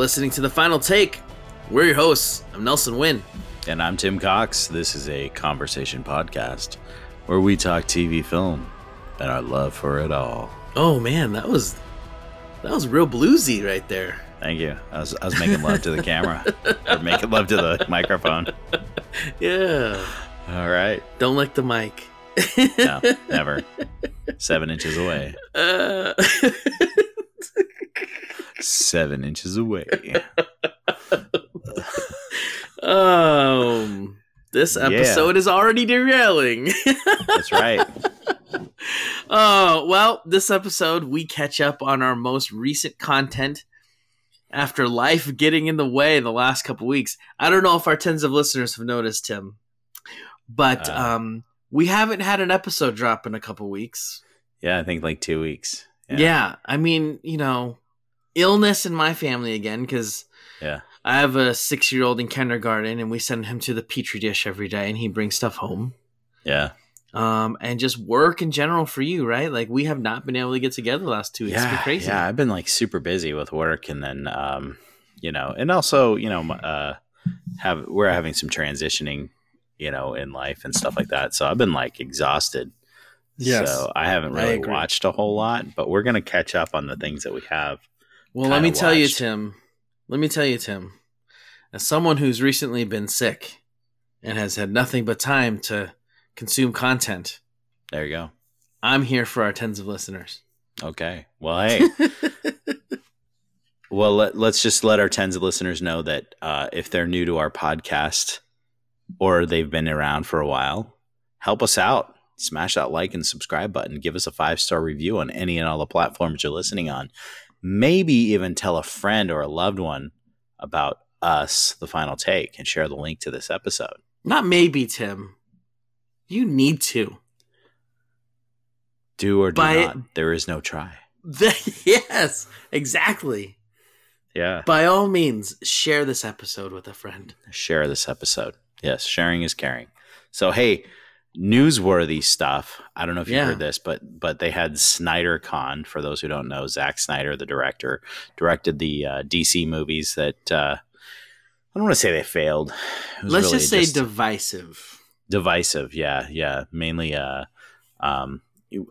listening to The Final Take. We're your hosts. I'm Nelson Wynn. And I'm Tim Cox. This is a conversation podcast where we talk TV film and our love for it all. Oh man, that was that was real bluesy right there. Thank you. I was, I was making love to the camera or making love to the microphone. Yeah. All right. Don't lick the mic. No, never. Seven inches away. Uh, Seven inches away. um, this Yeah. episode is already derailing. That's right. Oh, well, this episode we catch up on our most recent content after life getting in the way the last couple weeks. I don't know if our tens of listeners have noticed, Tim, but Uh. um, we haven't had an episode drop in a couple weeks. Yeah, I think like two weeks. Yeah, I mean, you know, illness in my family again because Yeah. I have a six year old in kindergarten and we send him to the petri dish every day and he brings stuff home. Yeah. Um, and just work in general for you, right? Like we have not been able to get together the last two weeks. Yeah, crazy. yeah. I've been like super busy with work, and then um, you know, and also you know, uh, have we're having some transitioning, you know, in life and stuff like that. So I've been like exhausted. Yes. So I haven't really agree. watched a whole lot, but we're gonna catch up on the things that we have. Well, let me tell you. Tim. Let me tell you, Tim. As someone who's recently been sick and has had nothing but time to consume content, There you go. I'm here for our tens of listeners. Okay. Well, hey. well, let, let's just let our tens of listeners know that uh, if they're new to our podcast or they've been around for a while, help us out. Smash that like and subscribe button. Give us a five star review on any and all the platforms you're listening on. Maybe even tell a friend or a loved one about us, the final take, and share the link to this episode. Not maybe, Tim. You need to. Do or do By- not. There is no try. yes, exactly. Yeah. By all means, share this episode with a friend. share this episode. Yes, sharing is caring. So hey, newsworthy stuff. I don't know if you Yeah. heard this, but but they had Snyder Con. For those who don't know, Zack Snyder, the director, directed the uh, DC movies that uh, I don't want to say they failed. Let's really just say divisive. divisive. Yeah, yeah. Mainly, uh, um,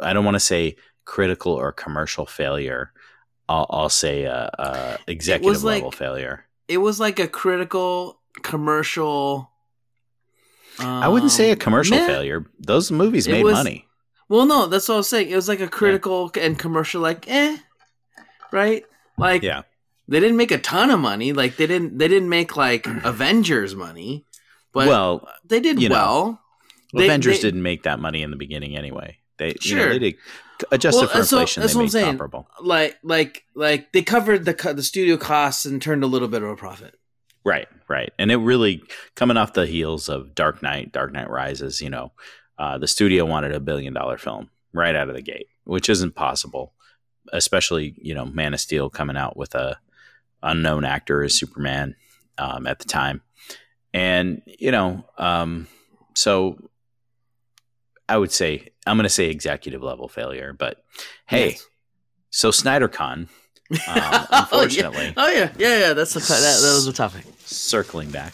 I don't want to say critical or commercial failure. I'll, I'll say uh, uh, executive like- level failure. It was like a critical commercial. I wouldn't say a um, commercial meh. failure. Those movies made was- money. Well, no, that's what I was saying. It was like a critical and commercial, like eh, right? Like Yeah. they didn't make a ton of money. Like they didn't they didn't make like Avengers money, but well, they did you know, well. They- Avengers they- didn't make that money in the beginning anyway. They you know, Sure. they did adjusted Well, for that's inflation. that's they what I'm saying. comparable. Like like like they covered the the studio costs and turned a little bit of a profit. Right, right, and it really coming off the heels of Dark Knight, Dark Knight Rises. You know, uh, the studio wanted a billion dollar film right out of the gate, which isn't possible. Especially you know, Man of Steel coming out with a unknown actor as Superman um, at the time, and you know, um, so I would say I'm going to say executive level failure, but hey, Yes. so SnyderCon, um, Oh, yeah. unfortunately, Oh yeah, yeah, yeah. That's the that, that was the topic. circling back.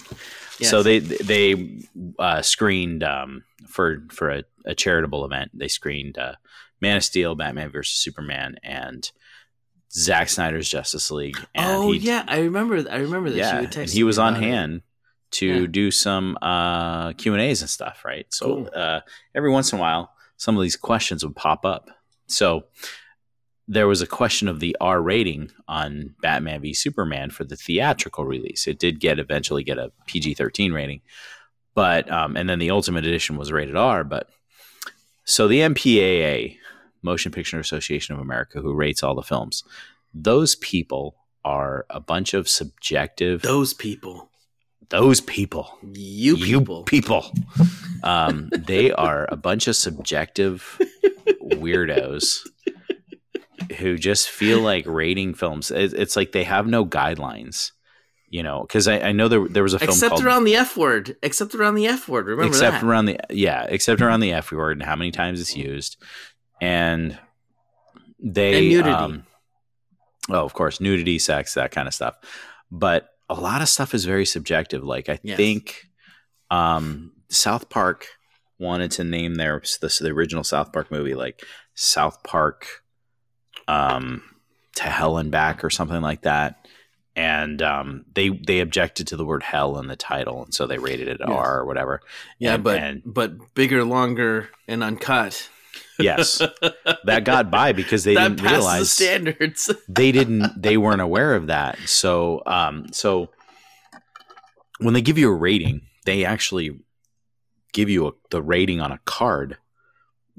Yes. So they they uh, screened um, for for a, a charitable event. They screened uh, Man of Steel, Batman versus Superman, and Zack Snyder's Justice League. And oh yeah, I remember. I remember this. yeah, and he was on about it. hand to Yeah. do some uh, Q and A's and stuff. Right. So Cool. uh, every once in a while, some of these questions would pop up. So there was a question of the R rating on Batman v Superman for the theatrical release. It did get eventually get a PG thirteen rating, but um, and then the Ultimate Edition was rated R. But so the MPAA, Motion Picture Association of America, who rates all the films, those people are a bunch of subjective. Those people, Those people, you people, people, um, they are a bunch of subjective weirdos who just feel like rating films. It, it's like they have no guidelines, you know. Because I, I know there there was a film except called around the F word. Except around the F word. Remember except that? around the yeah, except around the F word and how many times it's used, and they And nudity. um, oh, of course, nudity, sex, that kind of stuff. but a lot of stuff is very subjective. Like I Yes. think um, South Park wanted to name their the, the original South Park movie like South Park um, to Hell and Back or something like that. And um, they they objected to the word hell in the title, and so they rated it Yes. R or whatever. Yeah, And- but and- but bigger, longer, and uncut. Yes, that got by because they that didn't passes the realize standards. they didn't they weren't aware of that so um so when they give you a rating they actually give you a, the rating on a card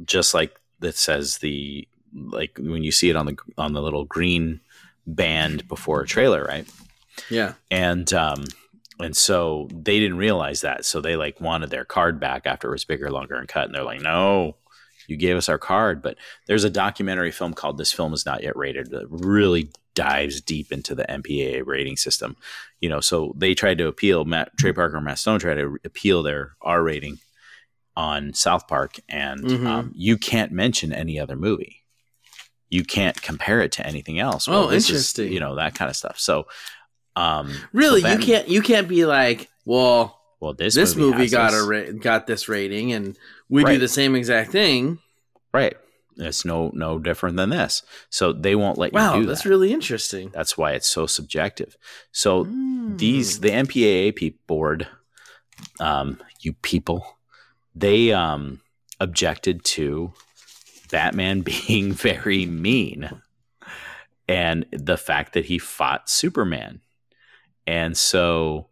just like that says the like when you see it on the on the little green band before a trailer right? Yeah, and um and so they didn't realize that. So they like wanted their card back after it was bigger longer and cut. And they're like no you gave us our card. But there's a documentary film called this film is not yet rated that really dives deep into the mpaa rating system. You know so they tried to appeal matt trey parker and matt stone tried to appeal their r rating on south park. And Mhm. um, you can't mention any other movie you can't compare it to anything else Oh, this is, interesting. you know that kind of stuff so um really, so you can't you can't be like, well, well this this, movie, has got this. a ra- got this rating, and we do the same exact thing. right it's no no different than this so they won't let Wow, you do that. Wow, that's that really interesting. that's why it's so subjective so Mm. these the mpaa board um you people they um objected to batman being very mean and the fact that he fought superman and so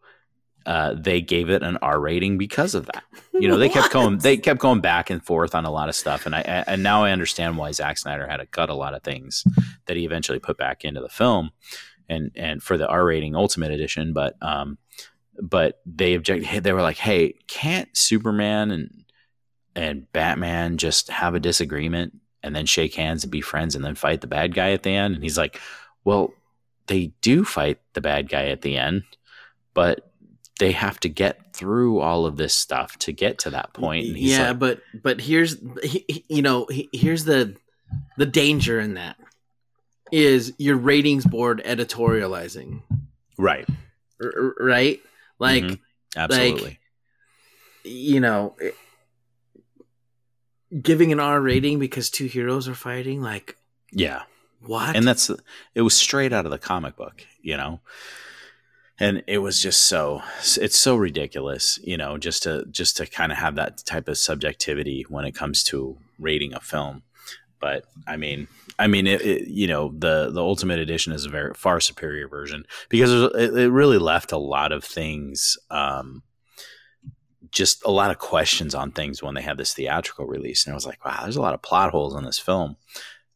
uh, they gave it an R rating because of that. You know, they kept going. They kept going back and forth on a lot of stuff, and I I- and now I understand why Zack Snyder had to cut a lot of things that he eventually put back into the film, and and for the R rating Ultimate Edition. But um, but they objected They were like, hey, can't Superman and and Batman just have a disagreement and then shake hands and be friends and then fight the bad guy at the end? And he's like, well, they do fight the bad guy at the end, but they have to get through all of this stuff to get to that point. And he's yeah, like, but but here's he- he- you know here's the the danger in that is your ratings board editorializing, right, r- right? Like Mhm. absolutely, you know, giving an R rating because two heroes are fighting, like yeah. what? and that's it was straight out of the comic book you know and it was just so it's so ridiculous you know just to just to kind of have that type of subjectivity when it comes to rating a film but i mean i mean it, it, you know the the ultimate edition is a very far superior version because it, it really left a lot of things um just a lot of questions on things when they had this theatrical release and i was like wow there's a lot of plot holes in this film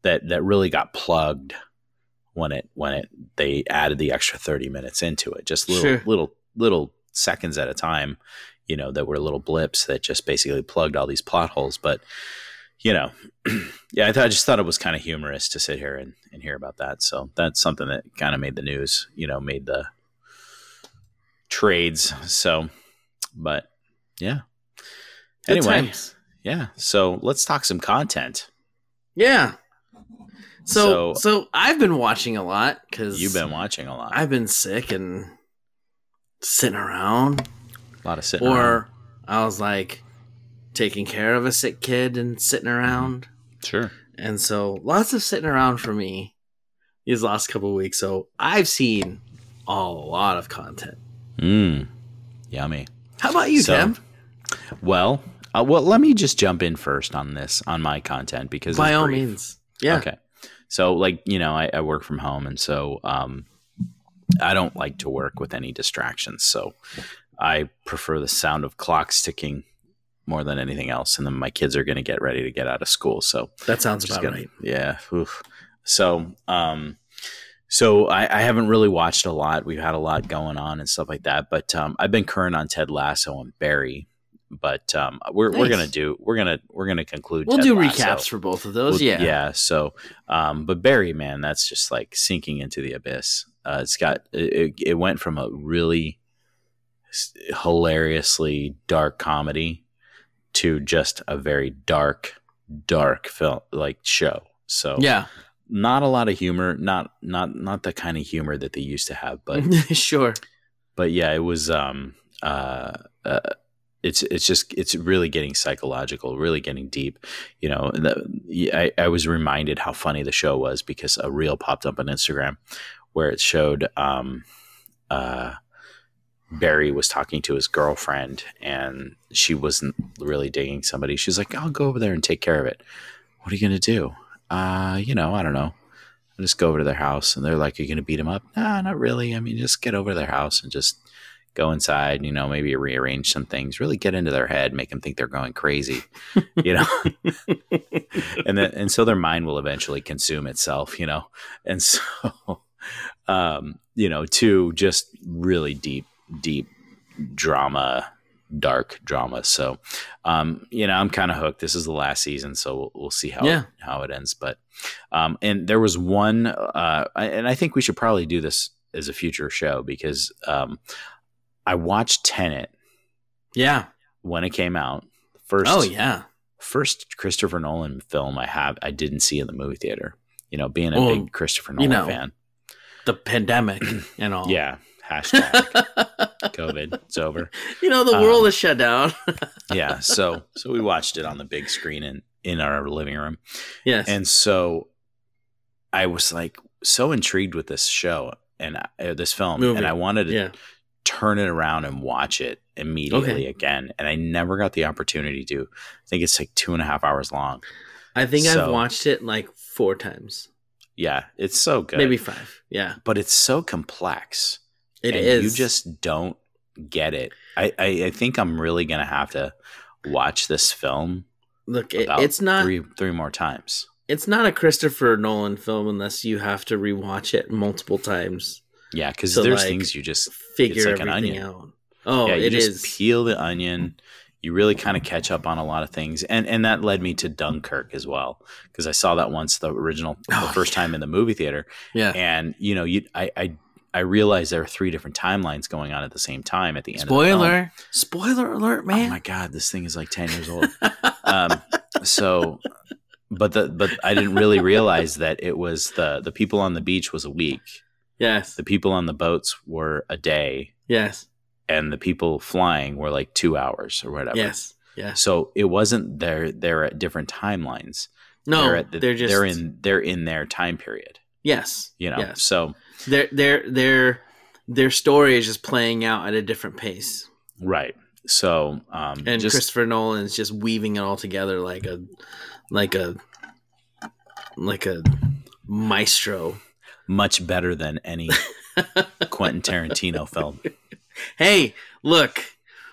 that that really got plugged when it when it they added the extra 30 minutes into it just little Sure. little little seconds at a time you know that were little blips that just basically plugged all these plot holes but you know yeah I, th- I just thought it was kind of humorous to sit here and, and hear about that so that's something that kind of made the news you know made the trades so but yeah Good anyway times. yeah so let's talk some content yeah. So, So- so I've been watching a lot because you've been watching a lot I've been sick and sitting around, a lot of sitting or around. I was like taking care of a sick kid and sitting mm-hmm. around, sure and so lots of sitting around for me these last couple weeks. So I've seen a lot of content. Mmm. yummy. How about you, So- Tim? Well, uh, well, let me just jump in first on this on my content because By all brief. means, yeah. Okay. So, like you know, I, I work from home, and so um, I don't like to work with any distractions. So, I prefer the sound of clocks ticking more than anything else. And then my kids are going to get ready to get out of school, so That sounds about gonna- right. Yeah. oof. So, um, so I, I haven't really watched a lot. We've had a lot going on and stuff like that. But um, I've been current on Ted Lasso and Barry. But um, we're we're gonna do we're gonna we're gonna conclude. We'll Ted do Lasso. recaps for both of those. Well, yeah. yeah. So, um, but Barry, man, that's just like sinking into the abyss. Uh, it's got it, it went from a really hilariously dark comedy to just a very dark, dark film like show. So, Yeah. not a lot of humor, not not not the kind of humor that they used to have, but sure. but yeah, it was um uh, uh it's it's just it's really getting psychological, really getting deep. You know, the, I, I was reminded how funny the show was because a reel popped up on Instagram where it showed um uh Barry was talking to his girlfriend and she wasn't really digging somebody. She's like, I'll go over there and take care of it. What are you to do? Uh, you know, I don't know. I'll just go over to their house. And they're like, "You're to beat him up? Nah, not really. I mean, just get over to their house and just go inside, you know, maybe rearrange some things, really get into their head, make them think they're going crazy, you know. and then and so their mind will eventually consume itself, you know. And so um, you know, to just really deep deep drama, dark drama. So, um, you know, I'm kind of hooked. This is the last season, so we'll, we'll see how Yeah. how it ends. But, um, and there was one, uh, and I think we should probably do this as a future show because um, I watched Tenet Yeah. when it came out. First, Oh yeah. first Christopher Nolan film I have I didn't see in the movie theater. You know, being a Well, big Christopher you Nolan know. fan. The pandemic and all. Yeah. Hashtag COVID. It's over. you know, the Um, world is shut down. Yeah. So so we watched it on the big screen in, in our living room. yes. And so I was like so intrigued with this show and uh, this film Movie. and I wanted to yeah. Turn it around and watch it immediately Okay. again. And I never got the opportunity to. I think it's like two and a half hours long. I think I've watched it like four times. Yeah, it's so good. Maybe five. Yeah. but it's so complex. It is. You just don't get it. I, I, I think I'm really gonna have to watch this film look it, it's not three three more times. it's not a Christopher Nolan film unless you have to rewatch it multiple times. Yeah, because there's like, things you just Figure like an onion. out. Oh, yeah, you it just is. peel the onion. You really kind of catch up on a lot of things, and and that led me to Dunkirk as well because I saw that once the original Oh, the first yeah. time in the movie theater, yeah. and you know you I I. I realized there are three different timelines going on at the same time at the end. Of the. Spoiler. Spoiler alert, Oh man. my god, this thing is like ten years old. um, so but the but I didn't really realize that it was the the people on the beach was a week. Yes. The people on the boats were a day Yes. and the people flying were like 2 hours or whatever. Yes. Yes. So it wasn't they're they're at different timelines. No, they're they're, just they're in they're in their time period, Yes. you know. Yes. So Their their their their story is just playing out at a different pace. right. So um And just Christopher is just weaving it all together like a like a like a maestro. Much better than any Quentin Tarantino film. hey, look,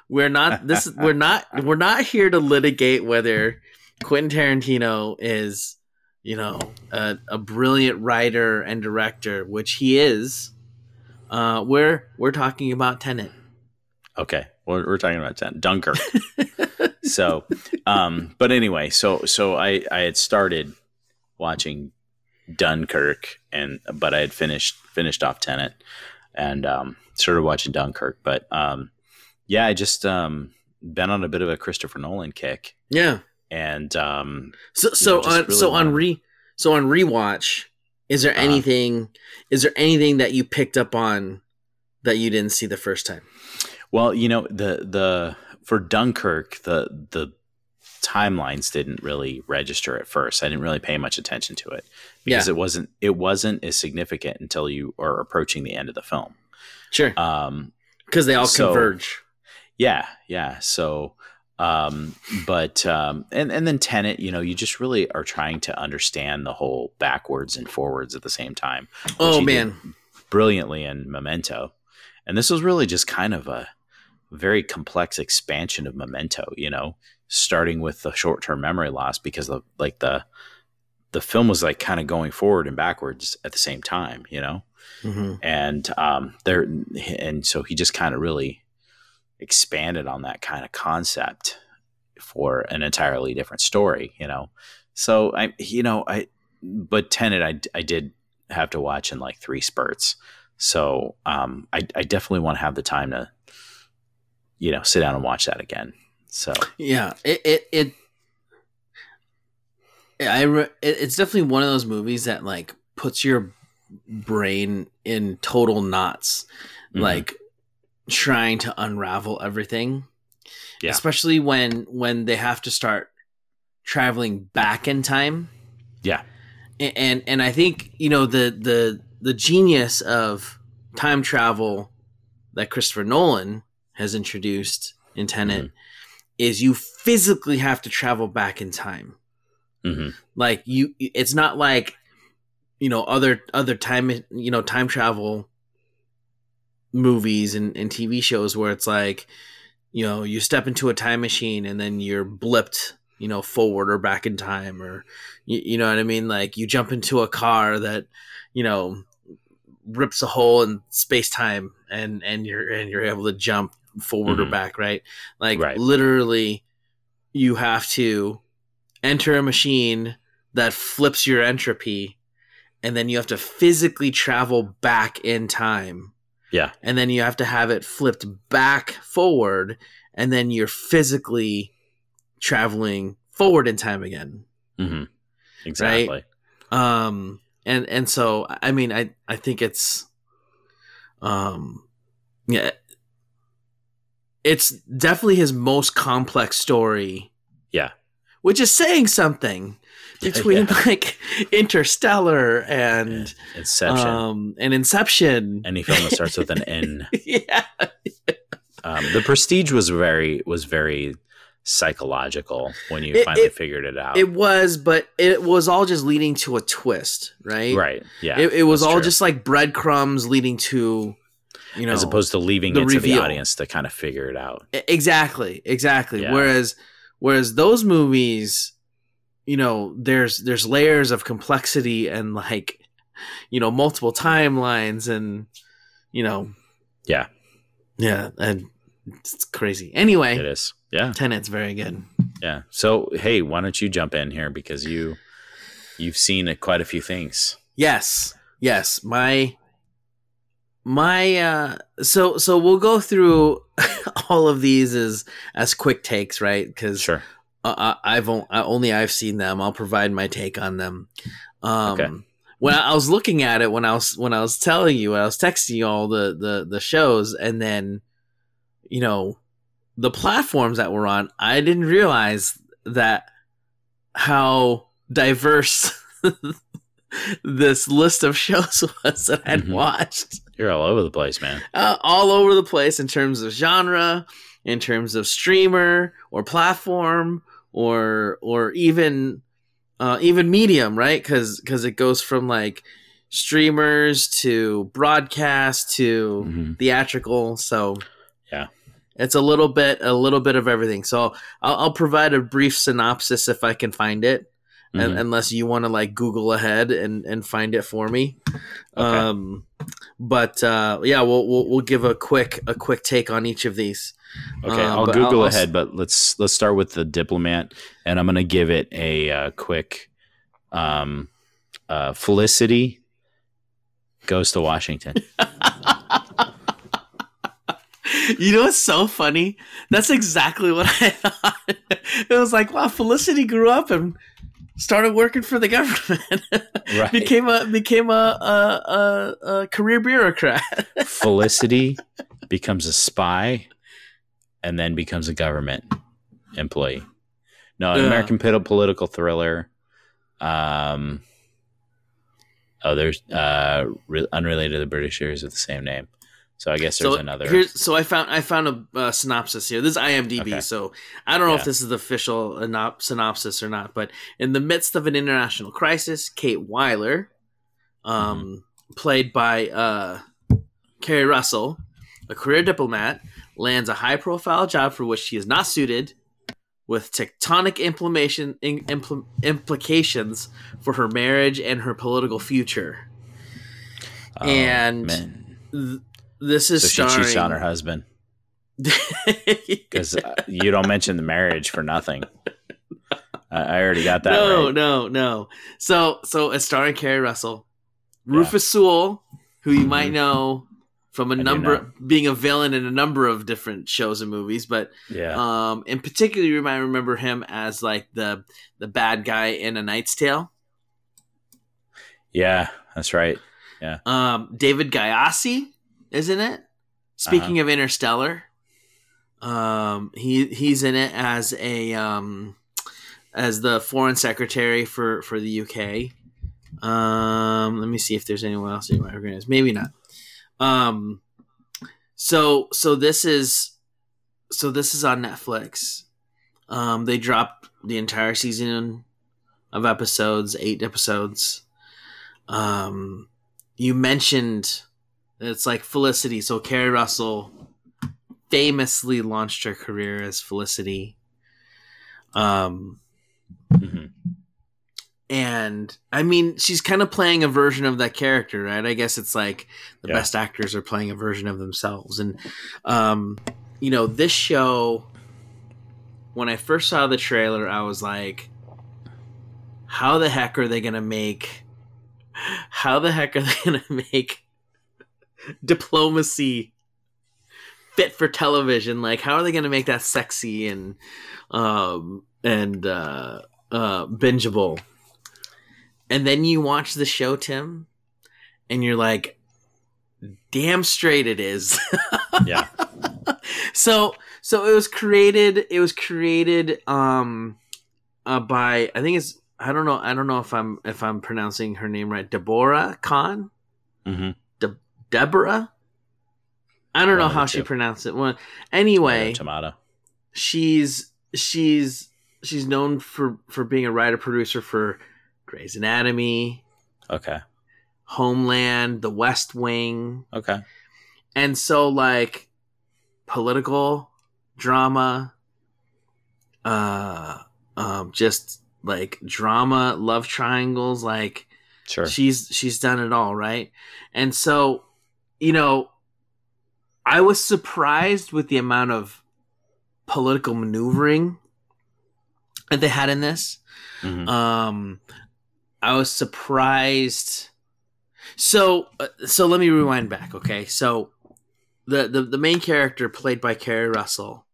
we're not this is we're not we're not here to litigate whether Quentin Tarantino is, you know, a, a brilliant writer and director, which he is. Uh, we're we're talking about Tenet. Okay, we're, we're talking about Ten- Dunkirk. so, um, but anyway, so so I I had started watching Dunkirk, and but I had finished finished off Tenet and um, started watching Dunkirk. But um, yeah, I just um been on a bit of a Christopher Nolan kick, Yeah. and um, So so just on really so on re so on rewatch, is there Uh-huh. anything is there anything that you picked up on that you didn't see the first time? Well, you know the the for Dunkirk the the timelines didn't really register at first. I didn't really pay much attention to it because Yeah. it wasn't it wasn't as significant until you are approaching the end of the film. Sure. Um, Because they all so- converge. yeah, yeah. So, um, but um, and and then Tenet, you know, you just really are trying to understand the whole backwards and forwards at the same time. Oh man. brilliantly in Memento. And this was really just kind of a very complex expansion of Memento, you know, starting with the short-term memory loss because of like the the film was like kind of going forward and backwards at the same time, you know. Mhm. And um there and so he just kind of really expanded on that kind of concept for an entirely different story, you know. So I you know, I but Tenet I I did have to watch in like three spurts. So um, I, I definitely want to have the time to, you know, sit down and watch that again. So Yeah. It it it I re- it's definitely one of those movies that like puts your brain in total knots, Mhm. like trying to unravel everything. Yeah. Especially when when they have to start traveling back in time. Yeah. A- And and I think, you know, the the the genius of time travel that Christopher Nolan has introduced in Tenet is you physically have to travel back in time hmm like you it's not like you know other other time you know time travel movies and, and tv shows where it's like you know you step into a time machine and then you're blipped you know forward or back in time or you, you know what i mean like you jump into a car that you know rips a hole in space time and and you're and you're able to jump forward or Mhm. back right like Right. literally you have to enter a machine that flips your entropy and then you have to physically travel back in time Yeah. and then you have to have it flipped back forward and then you're physically traveling forward in time again Mm-hmm. Exactly. um and and so i mean i i think it's um yeah it's definitely his most complex story Yeah. Which is saying something between Yeah. like interstellar and Inception. um and inception Any film that starts with an N. yeah Um, the Prestige was very was very psychological when you It- finally it- figured it out. it was but it was all just leading to a twist right right. Yeah. it, it was all true. just like breadcrumbs leading to you know as opposed to leaving it to the audience to kind of figure it out. Exactly, exactly. Yeah. Whereas whereas those movies, you know, there's there's layers of complexity and like, you know, multiple timelines and you know, Yeah. yeah, and it's crazy. Anyway, It is. Yeah. Tenet's very good. Yeah. So hey, why don't you jump in here because you you've seen quite a few things. Yes, yes. My my uh so so we'll go through all of these as as quick takes right because Sure. I- I've only I've seen them. I'll provide my take on them. Um, Okay. When I was looking at it, when I was when I was telling you, I was texting you all the the the shows, and then you know the platforms that we're on. I didn't realize that how diverse this list of shows was that I'd Mhm. watched You're all over the place, man. uh, all over the place in terms of genre, in terms of streamer or platform, or or even uh, even medium, right? Because because it goes from like streamers to broadcast to Mhm. theatrical. So Yeah. it's a little bit a little bit of everything. So I'll, I'll provide a brief synopsis if I can find it. Mhm. unless you want to like Google ahead and and find it for me. Okay. Um, but uh, yeah, we'll, we'll we'll give a quick a quick take on each of these. Okay, Uh, I'll Google I'll- ahead, but let's let's start with the diplomat, and I'm going to give it a uh, quick. Um, uh, Felicity goes to Washington. you know what's so funny? That's exactly what I thought. It was like, wow, Felicity grew up and started working for the government. Right. became a became a a, a, a career bureaucrat. Felicity becomes a spy, and then becomes a government employee. No, an Yeah. American pol- political thriller. Um. Oh, there's uh re- unrelated to the British series with the same name. So I guess there's so another. so I found I found a uh, synopsis here. This is IMDb, Okay. so I don't know Yeah. if this is the official anop- synopsis or not. But in the midst of an international crisis, Kate Wyler, um, Mm-hmm. played by uh, Keri Russell, a career diplomat, lands a high-profile job for which she is not suited, with tectonic in, impl- implications for her marriage and her political future. Oh, and- This is so she starring. cheats on her husband because uh, you don't mention the marriage for nothing. I, I already got that no, right. no, no. So, so it's starring Keri Russell, Rufus Sewell, who you might Mhm. know from a do number being a villain in a number of different shows and movies, but Yeah. um, in particular, you might remember him as like the the bad guy in A Knight's Tale. yeah, that's right. Yeah, um, David Gyasi, isn't it? Speaking Uh-huh. of Interstellar, um, he he's in it as a um, as the foreign secretary for for the UK. Um, let me see if there's anyone else you might recognize. Maybe not. Um, so so this is so this is on Netflix. Um, they dropped the entire season of episodes, eight episodes. Um, you mentioned it's like Felicity. So Keri Russell famously launched her career as Felicity. Um, Mhm. and I mean, she's kind of playing a version of that character, right? I guess it's like the Yeah. best actors are playing a version of themselves. And, um, you know, this show, when I first saw the trailer, I was like, how the heck are they going to make, how the heck are they going to make diplomacy fit for television? Like, how are they going to make that sexy and, um, and, uh, uh, bingeable? And then you watch the show, Tim, and you're like, damn straight it is. Yeah. so so it was created it was created um uh, by I think it's I don't know I don't know if I'm if I'm pronouncing her name right Debora Cahn hmm Deborah I don't know One how she pronounced it well anyway Tomato. she's she's she's known for for being a writer producer for Grey's Anatomy Okay. Homeland The West Wing Okay. and so like political drama uh um just like drama love triangles like Sure. she's she's done it all right and so you know i was surprised with the amount of political maneuvering that they had in this. Mhm. um i was surprised. So uh, so let me rewind back okay? So the, the the main character played by Keri Russell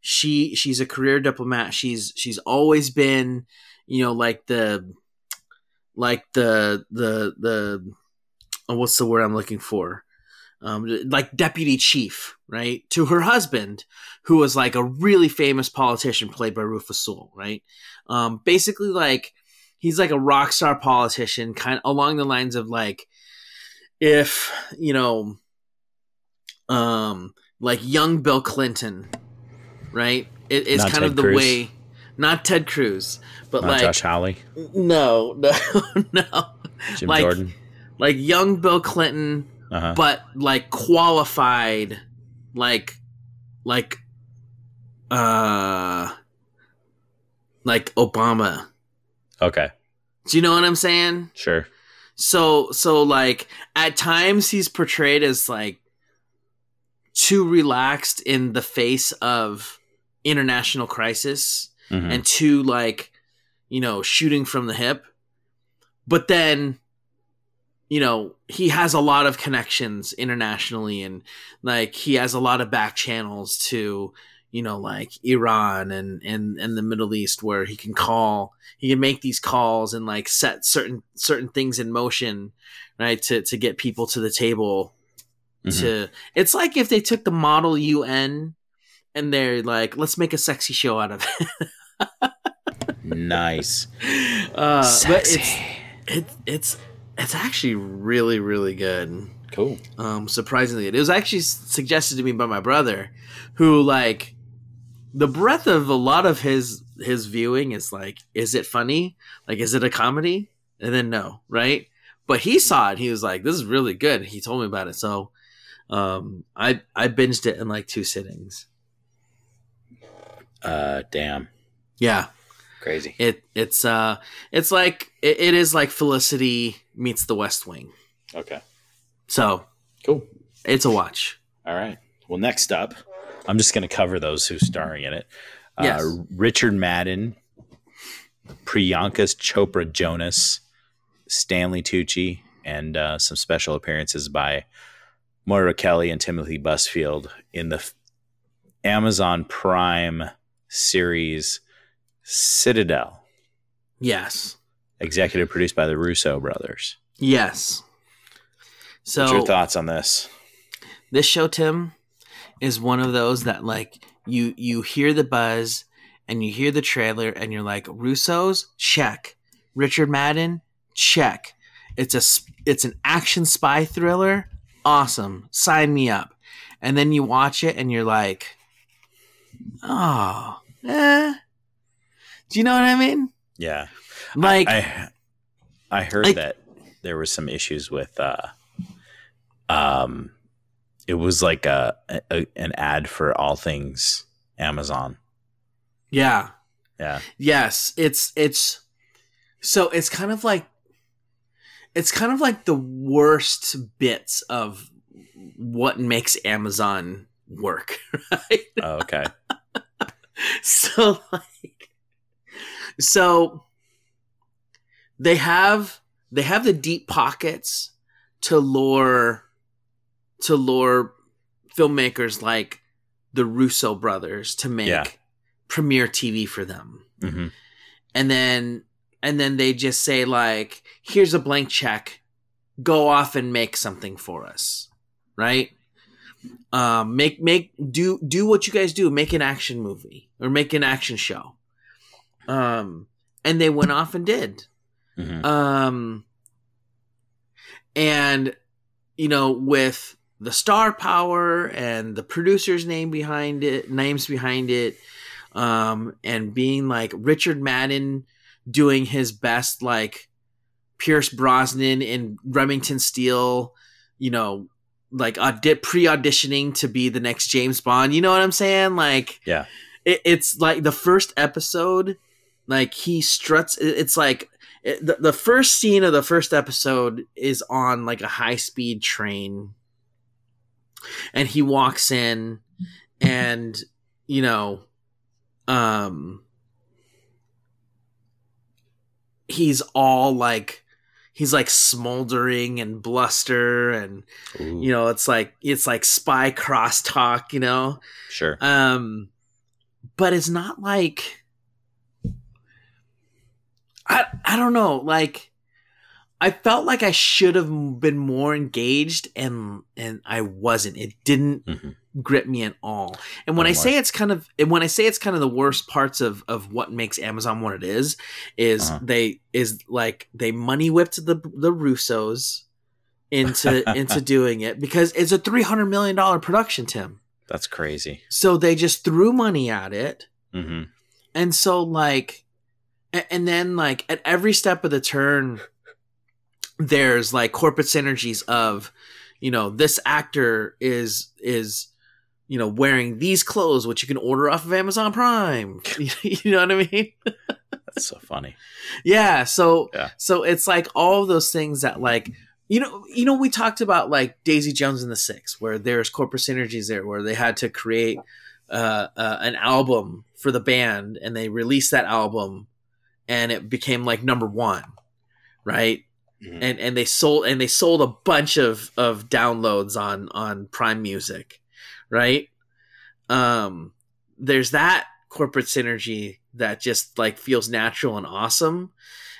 she she's a career diplomat. She's she's always been you know like the like the the the oh, what's the word I'm looking for um, like deputy chief, right, to her husband, who was like a really famous politician played by Rufus Sewell, right? Um, basically, like he's like a rock star politician, kind of along the lines of like if you know, um, like young Bill Clinton, right? It, it's Not kind Ted of the Cruz? way, not Ted Cruz, but Not like Josh Hawley, no, no, no, Jim like- Jordan. like young Bill Clinton Uh huh. but like qualified like like uh like obama Okay. do you know what i'm saying Sure. so so like at times he's portrayed as like too relaxed in the face of international crisis Mhm. and too like you know shooting from the hip but then you know he has a lot of connections internationally and like he has a lot of back channels to you know like iran and and and the middle east where he can call he can make these calls and like set certain certain things in motion right to to get people to the table Mhm. to it's like if they took the model un and they're like let's make a sexy show out of it nice. uh, but it's it's it's it's actually really really good. Cool. um surprisingly it was actually suggested to me by my brother who like the breadth of a lot of his his viewing is like is it funny? Like is it a comedy? And then no right? But he saw it he was like this is really good. He told me about it. So um i i binged it in like two sittings. Uh, damn. yeah Crazy. it it's uh it's like it, it is like felicity meets the west wing Okay. so Cool. it's a watch All right. Well, next up, I'm just going to cover those who's starring in it. Yes. Uh, Richard Madden, Priyanka Chopra Jonas, Stanley Tucci, and uh, some special appearances by Moira Kelly and Timothy Busfield in the Amazon Prime series Citadel, Yes. executive produced by the Russo brothers. Yes. So What's your thoughts on this? this show tim is one of those that like you you hear the buzz and you hear the trailer and you're like russo's check richard madden check it's a it's an action spy thriller awesome sign me up and then you watch it and you're like oh eh. Do you know what i mean Yeah, like I I heard Like- that there was some issues with uh um it was like a, a an ad for all things Amazon. yeah Yeah. Yes, it's it's so it's kind of like it's kind of like the worst bits of what makes Amazon work, right? Oh, okay. So like so they have they have the deep pockets to lure to lure filmmakers like the Russo brothers to make Yeah. premiere TV for them. Hmm and then and then they just say like here's a blank check. Go off and make something for us. Right? Um make make do do what you guys do. Make an action movie or make an action show um and they went off and did. Hmm um and you know with the star power and the producer's name behind it names behind it um and being like richard madden doing his best like pierce brosnan in remington steele you know like audi- pre-auditioning to be the next james bond you know what i'm saying? Like Yeah. it, it's like the first episode like he struts it's like it, the, the first scene of the first episode is on like a high speed train. And he walks in and you know um he's all like he's like smoldering and bluster and Ooh, you know it's like it's like spy crosstalk you know? Sure. um but it's not like i i don't know like i felt like i should have been more engaged and and i wasn't it didn't Mhm. grip me at all and when i say it's kind of and when i say it's kind of the worst parts of of what makes amazon what it is is Uh-huh. they is like they money whipped the the russos into into doing it because it's a 300 million dollar production tim That's crazy. so they just threw money at it. hmm And so, like, and then, like, at every step of the turn, there's like corporate synergies of, you know, this actor is, is, you know, wearing these clothes, which you can order off of Amazon Prime. you know what I mean? That's so funny. Yeah. So Yeah. so it's like all of those things that like you know you know we talked about like Daisy Jones and the Six, where there's corporate synergies there, where they had to create uh, uh, an album for the band, and they released that album, and it became like number one, right? Mhm. And and they sold and they sold a bunch of of downloads on on Prime Music, right? Um, there's that corporate synergy that just like feels natural and awesome.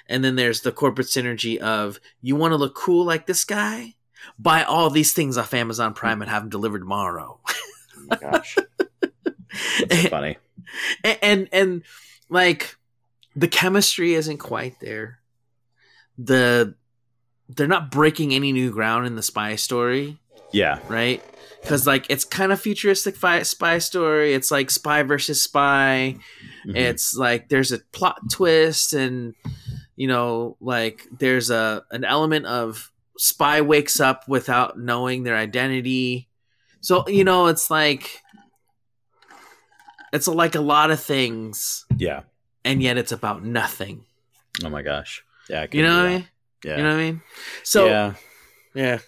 And then there's the corporate synergy of you want to look cool like this guy? Buy all these things off Amazon Prime and have them delivered tomorrow. Oh my gosh. That's so funny. and, and and like the chemistry isn't quite there. The they're not breaking any new ground in the spy story. Yeah. right? Because like it's kind of futuristic fi- spy story. It's like spy versus spy. Mhm. It's like there's a plot twist, and you know, like there's a an element of spy wakes up without knowing their identity. So you know, it's like it's like a lot of things, yeah. And yet it's about nothing. Oh my gosh. Yeah. You know what I mean? Yeah. You know what I mean? So yeah. yeah,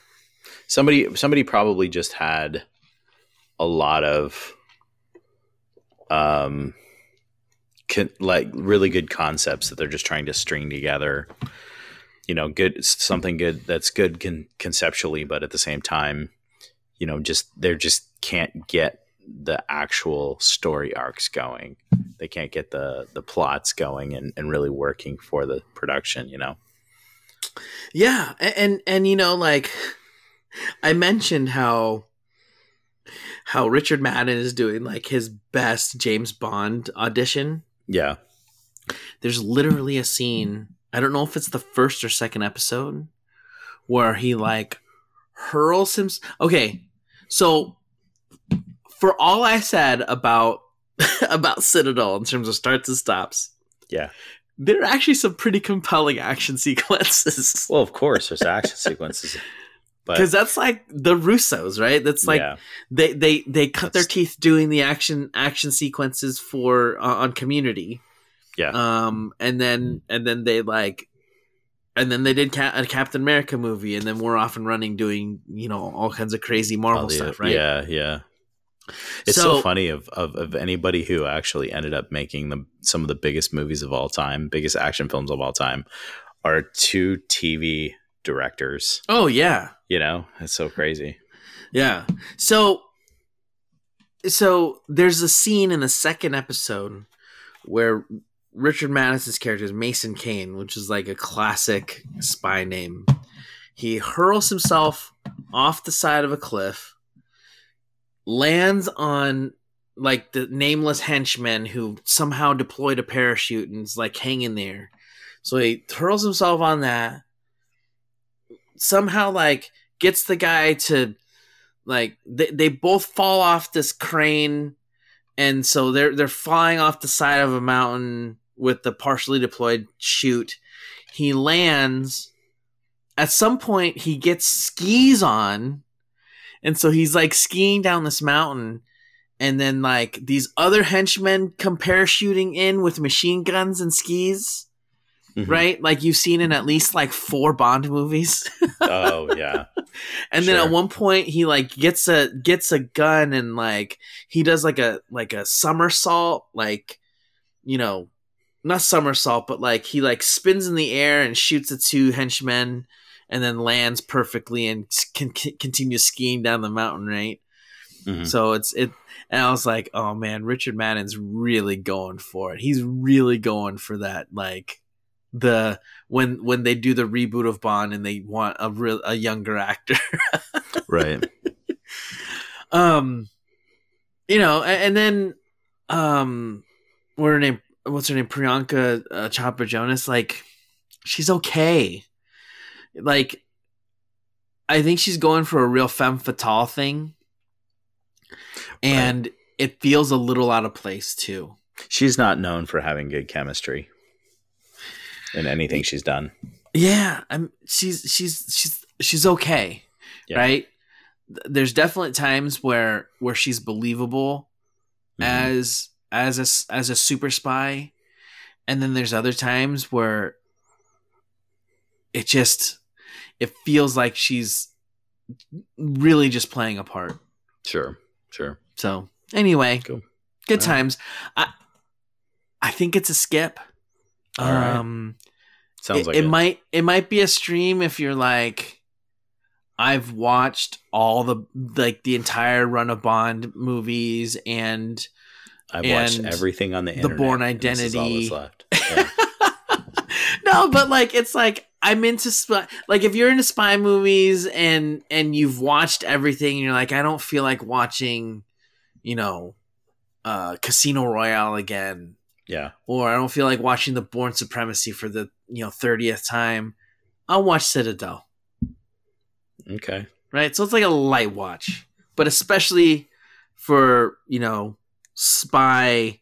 somebody somebody probably just had a lot of um con- like really good concepts that they're just trying to string together you know good something good that's good con- conceptually but at the same time you know, just they're just can't get the actual story arcs going. They can't get the the plots going and, and really working for the production, you know. Yeah, and, and and you know, like I mentioned how how Richard Madden is doing like his best James Bond audition. Yeah. There's literally a scene, I don't know if it's the first or second episode, where he like hurls him. Okay, so for all I said about about Citadel in terms of starts and stops, Yeah. there are actually some pretty compelling action sequences. Well, of course, there's action sequences, but Because that's like the Russos, right? That's like yeah, they they they cut their teeth doing the action action sequences for uh, on Community. Yeah. Um, and then and then they like, and then they did a Captain America movie, and then we're off and running doing you know all kinds of crazy Marvel all the- stuff, right? Yeah, yeah. It's so, So- funny of, of of anybody who actually ended up making the some of the biggest movies of all time, biggest action films of all time, are two TV directors. Oh yeah, You know, it's so crazy. yeah. So, so there's a scene in the second episode where Richard Madison's character is Mason Kane, which is like a classic spy name. He hurls himself off the side of a cliff, lands on like the nameless henchman who somehow deployed a parachute and is like hanging there. So he hurls himself on that. Somehow, like, gets the guy to like they, they both fall off this crane and so they're they're flying off the side of a mountain with the partially deployed chute. He lands. At some point, he gets skis on, and so he's like skiing down this mountain. And then, like these other henchmen come parachuting in with machine guns and skis, Mhm. right? Like you've seen in at least like four Bond movies. Oh yeah, And then at one point he like gets a gets a gun and like he does like a like a somersault, like you know, not somersault, but like he like spins in the air and shoots at two henchmen and then lands perfectly and can, can continues skiing down the mountain, right? Mhm. So it's it and I was like, oh man, Richard Madden's really going for it. He's really going for that like the when when they do the reboot of Bond and they want a real a younger actor. right. um you know a- and, then um what her name what's her name priyanka uh, chopra jonas like she's okay like i think she's going for a real femme fatale thing and it feels a little out of place too She's not known for having good chemistry in anything she's done. yeah i'm she's she's she's she's okay Yeah. right there's definitely times where where she's believable Mhm. as as a as a super spy and then there's other times where it just it feels like she's really just playing a part Sure, sure. so anyway Cool. good All right. times i i think it's a skip All right. um Sounds it, like it it. might it might be a stream if you're like I've watched all the like the entire run of Bond movies and I've watched everything on the The internet. Bourne and this is all Identity. Yeah. no, but like it's like I'm into spy. Like if you're into spy movies and and you've watched everything, and you're like, I don't feel like watching, you know, uh, Casino Royale again, yeah. or I don't feel like watching the Bourne Supremacy for the you know thirtieth time. I'll watch Citadel. Okay. right? So it's like a light watch, but especially for you know spy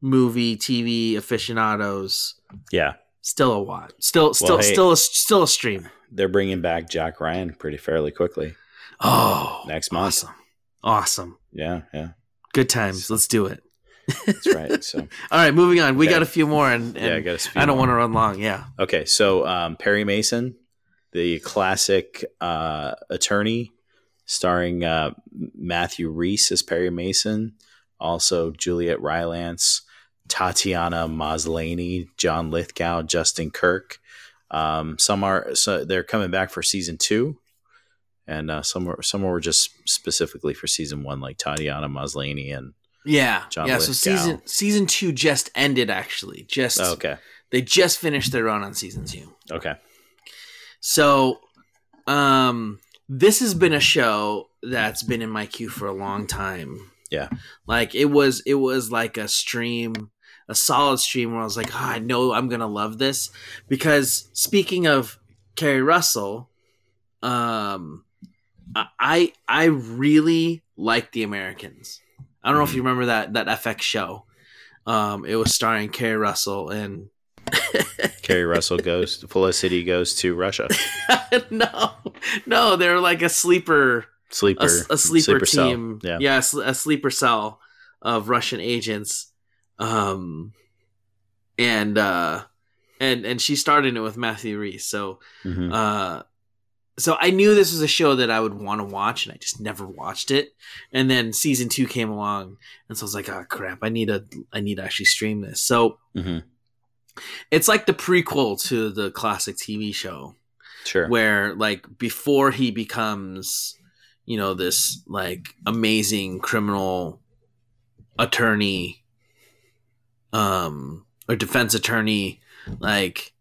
movie TV aficionados, Yeah. Still a watch, still still hey- still a, still a stream. They're bringing back Jack Ryan pretty fairly quickly. Oh, Next month. awesome, awesome, Yeah, yeah. good times. Let's do it. That's right. So All right, moving on. We Okay. got a few more, and, and yeah, I got to I don't want to run long. Yeah. Okay, so um, Perry Mason, the classic uh, attorney, starring uh, Matthew Rhys as Perry Mason, also Juliet Rylance, Tatiana Maslany, John Lithgow, Justin Kirk. Um, some are so they're coming back for season two, and uh, some were some were just specifically for season one, like Tatiana Maslany and Yeah, John yeah. So season season two just ended. Actually, just oh, okay, they just finished their run on season two. okay, So, um, this has been a show that's been in my queue for a long time. Yeah. like it was it was like a stream, a solid stream where I was like, oh, I know I'm gonna love this because speaking of Keri Russell, um, I I really like The Americans. I don't know if you remember that that FX show. Um, it was starring Keri Russell and Keri Russell goes, Felicity goes to Russia. no, no, they're like a sleeper, Sleeper, a, a sleeper, cell. team. Yeah, yeah, a, a sleeper cell of Russian agents. Um, and uh, and and she started it with Matthew Rhys. So, Mhm. uh, so I knew this was a show that I would want to watch, and I just never watched it. And then season two came along, and so I was like, oh crap, I need a I need to actually stream this. So Mhm. it's like the prequel to the classic TV show sure. where like before he becomes you know this like amazing criminal attorney um or defense attorney like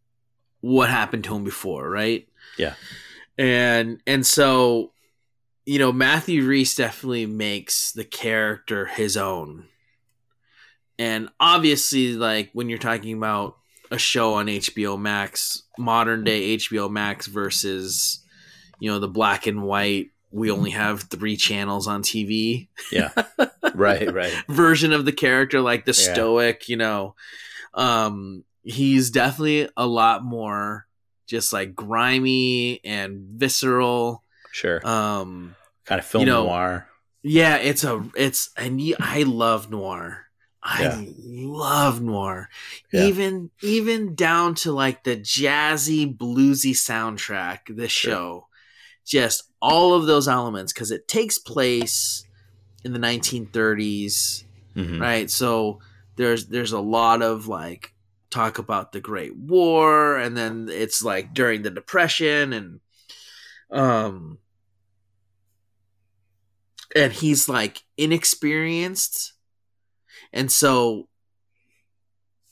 what happened to him before right Yeah. and and so you know matthew rhys definitely makes the character his own and obviously like when you're talking about a show on hbo max modern day hbo max versus you know the black and white we only have three channels on tv Yeah, right, right. version of the character like the Yeah. stoic you know um he's definitely a lot more just like grimy and visceral Sure. um kind of film you know, noir. yeah it's a it's and I love noir i Yeah. love noir Yeah. even even down to like the jazzy bluesy soundtrack this Sure. show just all of those elements because it takes place in the 1930s Mhm. right so there's there's a lot of like talk about the great war and then it's like during the depression and um and he's like inexperienced and so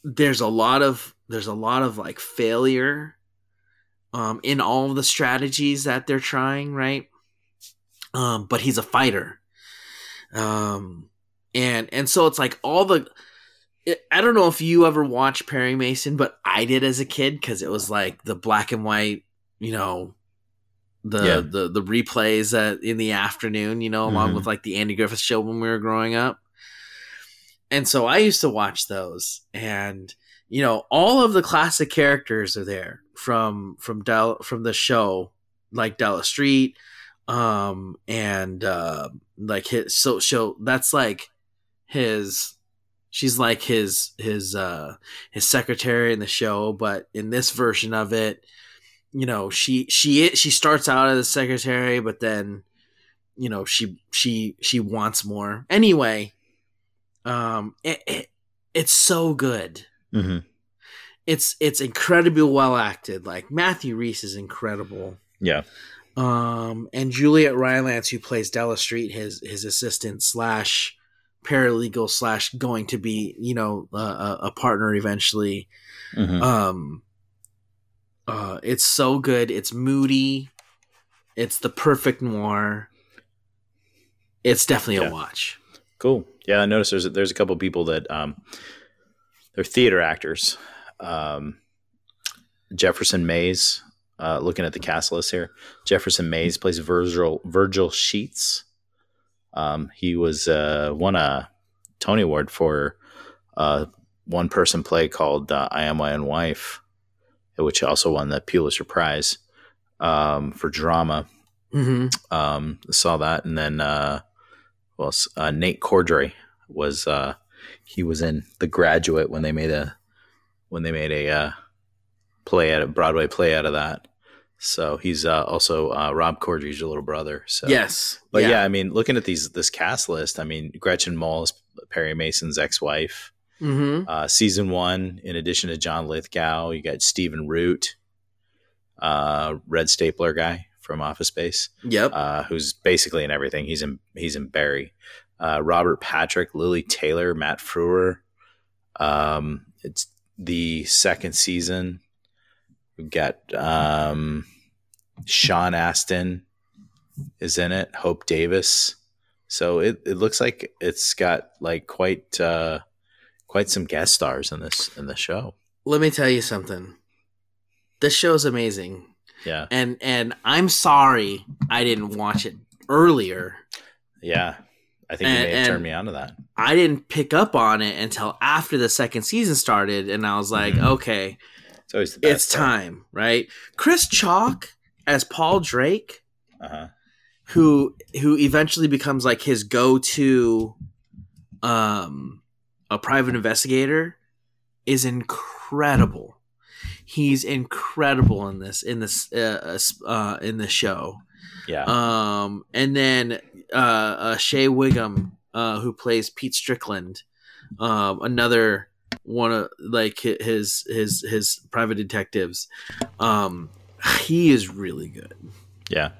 there's a lot of there's a lot of like failure um in all the strategies that they're trying right um but he's a fighter um and and so it's like all the I don't know if you ever watched Perry Mason, but I did as a kid because it was like the black and white, you know, the Yeah. the the replays that in the afternoon, you know, along Mhm. with like the Andy Griffith show when we were growing up. And so I used to watch those, and you know, all of the classic characters are there from from Del from the show, like Della Street, um, and uh, like his so show that's like his she's like his his uh his secretary in the show but in this version of it you know she she she starts out as a secretary but then you know she she she wants more anyway um it, it it's so good Mhm. It's it's incredibly well acted like matthew rhys is incredible Yeah. um, and Juliet Rylance, who plays Della Street, his his assistant slash paralegal slash going to be, you know, a, a, a partner eventually. Mhm. Um, uh, it's so good. It's moody. It's the perfect noir. It's definitely Yeah. a watch. Cool. Yeah, I noticed there's there's a couple people that um, they're theater actors. Um, Jefferson Mays. Uh, looking at the cast list here, Jefferson Mays plays Virgil Virgil Sheets. Um, he was uh, won a Tony Award for uh, one person play called uh, "I Am My Own Wife," which also won the Pulitzer Prize um, for drama. Mm-hmm. Um, saw that, and then uh, well, uh, Nate Corddry was uh, he was in The Graduate when they made a when they made a uh, play at a Broadway play out of that. So he's uh, also uh, Rob Corddry's little brother. So Yes, but yeah. I mean, looking at these this cast list, I mean, Gretchen Mol is Perry Mason's ex-wife. Mm-hmm. Uh, season one, in addition to John Lithgow, you got Stephen Root, uh, Red Stapler guy from Office Space, Yep. uh, who's basically in everything. He's in he's in Barry. Uh, Robert Patrick, Lili Taylor, Matt Frewer. Um, it's the second season. We've got um, Sean Astin is in it. Hope Davis. So it, it looks like it's got like quite uh, quite some guest stars in this in the show. Let me tell you something. This show is amazing. Yeah, And and I'm sorry I didn't watch it earlier. yeah. I think you may have turned me on to that. I didn't pick up on it until after the second season started and I was like, Mhm. okay, It's always the best. it's time, right? Chris Chalk as Paul Drake, Uh huh. who who eventually becomes like his go-to um a private investigator is incredible. He's incredible in this in this uh, uh in the show. Yeah. Um and then uh, uh Shea Whigham uh who plays Pete Strickland um another one of like his his his private detectives um he is really good. yeah.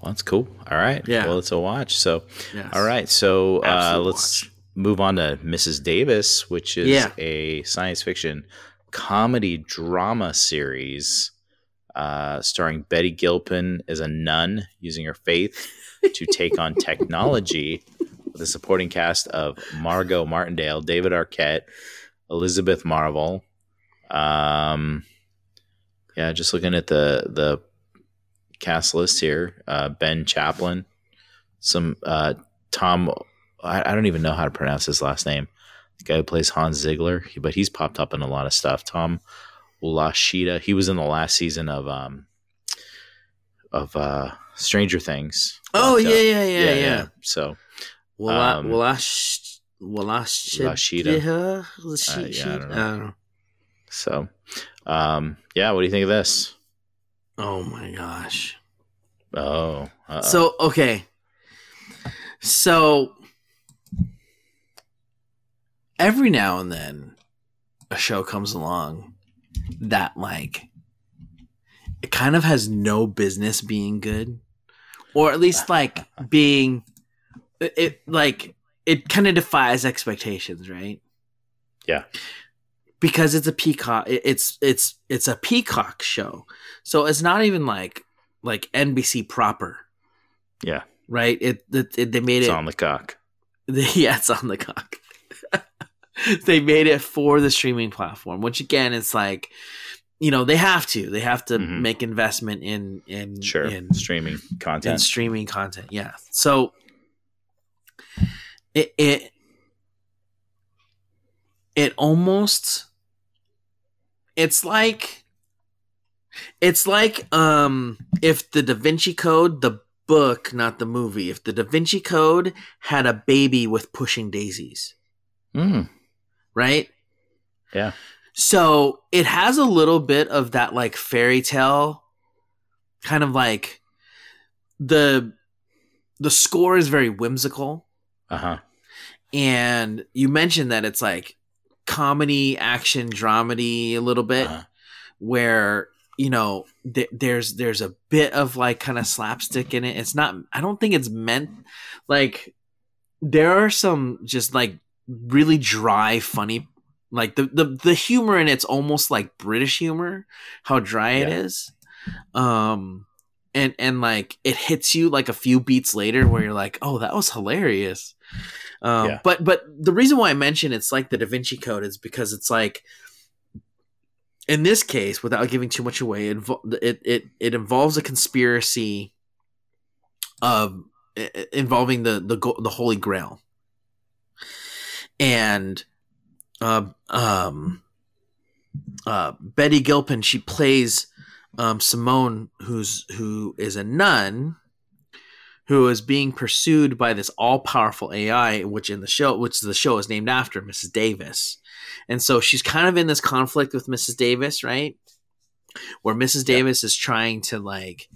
Well, that's cool. All right. Yeah. Well, it's a watch. So, Yes. all right. So uh, let's watch. move on to Mrs. Davis, which is Yeah. a science fiction comedy drama series uh, starring Betty Gilpin as a nun using her faith to take on technology with a supporting cast of Margot Martindale, David Arquette, Elizabeth Marvel. Um, yeah, just looking at the the cast list here, uh, Ben Chaplin, some uh, Tom. I, I don't even know how to pronounce his last name. The guy who plays Hans Ziegler, but he's popped up in a lot of stuff. Tom Lashida. He was in the last season of um of uh Stranger Things. Oh uh, yeah, yeah, yeah, yeah. So Will I Um, I sh- will I sh- Lashida. Uh, I don't know. so um yeah, what do you think of this? Oh my gosh. Oh, uh So okay. So every now and then a show comes along that like it kind of has no business being good or at least like being it, it like it kind of defies expectations right Yeah. because it's a peacock it- it's it's it's a peacock show so it's not even like like nbc proper yeah, right it, it, it they made it's it on the cock. yeah, it's on the cock. they made it for the streaming platform, which again, it's like, you know, they have to. They have to Mhm. make investment in in Sure, in, streaming in content. streaming content. Yeah. So it it it almost it's like it's like um if the Da Vinci Code, the book, not the movie, if the Da Vinci Code had a baby with pushing daisies, Mm, right? Yeah. So it has a little bit of that like fairy tale kind of like the the score is very whimsical uh huh. and you mentioned that it's like comedy action dramedy a little bit Uh-huh. where you know th- there's there's a bit of like kind of slapstick in it it's not i don't think it's meant like there are some just like really dry funny like the the, the humor in it's almost like british humor how dry it Yeah. is um and and like it hits you like a few beats later where you're like oh that was hilarious um Yeah. but but the reason why i mention it's like the da vinci code is because it's like in this case without giving too much away it it it, it involves a conspiracy of involving the the the holy grail and uh, um uh Betty Gilpin she plays um Simone who's who is a nun who is being pursued by this all-powerful AI which in the show which the show is named after Mrs. Davis. And so she's kind of in this conflict with Mrs. Davis, right? Where Mrs. Davis is trying to like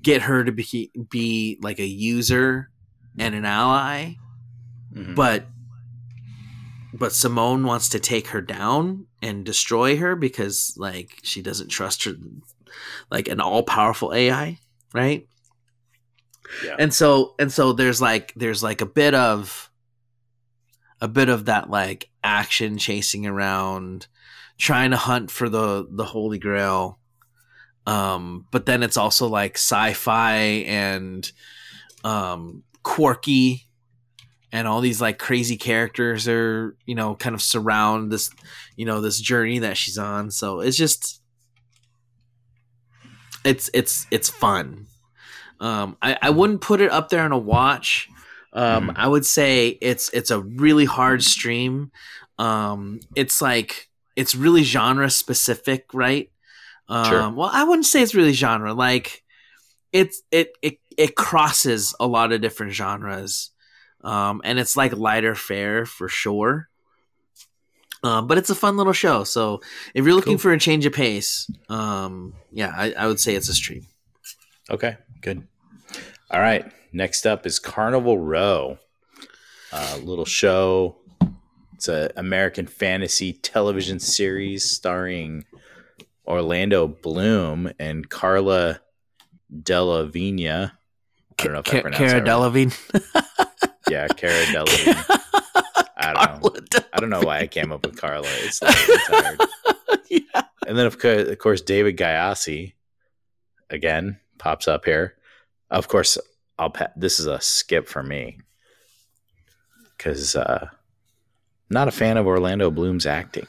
get her to be be like a user and an ally, Mhm. but but Simone wants to take her down and destroy her because like she doesn't trust her like an all-powerful AI. right? Yeah. And so and so there's like there's like a bit of a bit of that like action chasing around trying to hunt for the the holy grail um but then it's also like sci-fi and um quirky and all these like crazy characters are you know kind of surround this you know this journey that she's on. So it's just it's it's it's fun. Um i i wouldn't put it up there on a watch. Um Mhm. i would say it's it's a really hard stream. Um it's like it's really genre specific right? Um Sure. well i wouldn't say it's really genre. Like it's it it it crosses a lot of different genres um and it's like lighter fare for sure um, but it's a fun little show. So if you're looking Cool. for a change of pace, um, yeah, I, I would say it's a stream. Okay, good. All right. Next up is Carnival Row, a little show. It's an American fantasy television series starring Orlando Bloom and Carla Delevingne. I don't know if I Ca- pronounced Cara that right. Yeah, Cara Delevingne. I don't know. Delevingne. I don't know why I came up with Carla. It's like yeah. And then of course, of course, David Gyasi again pops up here. Of course, I'll. Pa- this is a skip for me because uh, not a fan of Orlando Bloom's acting.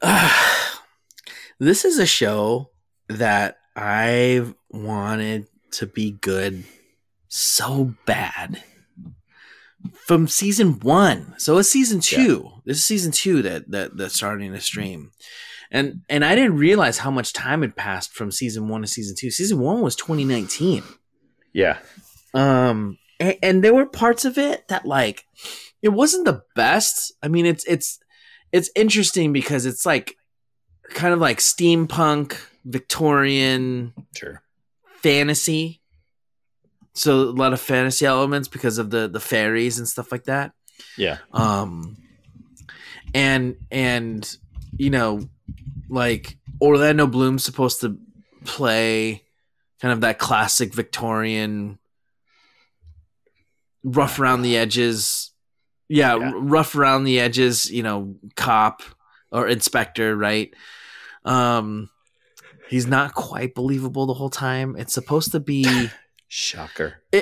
this is a show that I've wanted to be good so bad from season one. So it's season two. This is season two that that that's starting to stream. And and I didn't realize how much time had passed from season one to season two. Season one was 2019. Yeah, Um and, and there were parts of it that like it wasn't the best. I mean it's it's it's interesting because it's like kind of like steampunk Victorian sure. fantasy. So a lot of fantasy elements because of the the fairies and stuff like that. Yeah, Um and and you know like Orlando Bloom's supposed to play kind of that classic Victorian rough around the edges. Yeah, Yeah. rough around the edges, you know, cop or inspector, right? Um he's not quite believable the whole time. It's supposed to be shocker.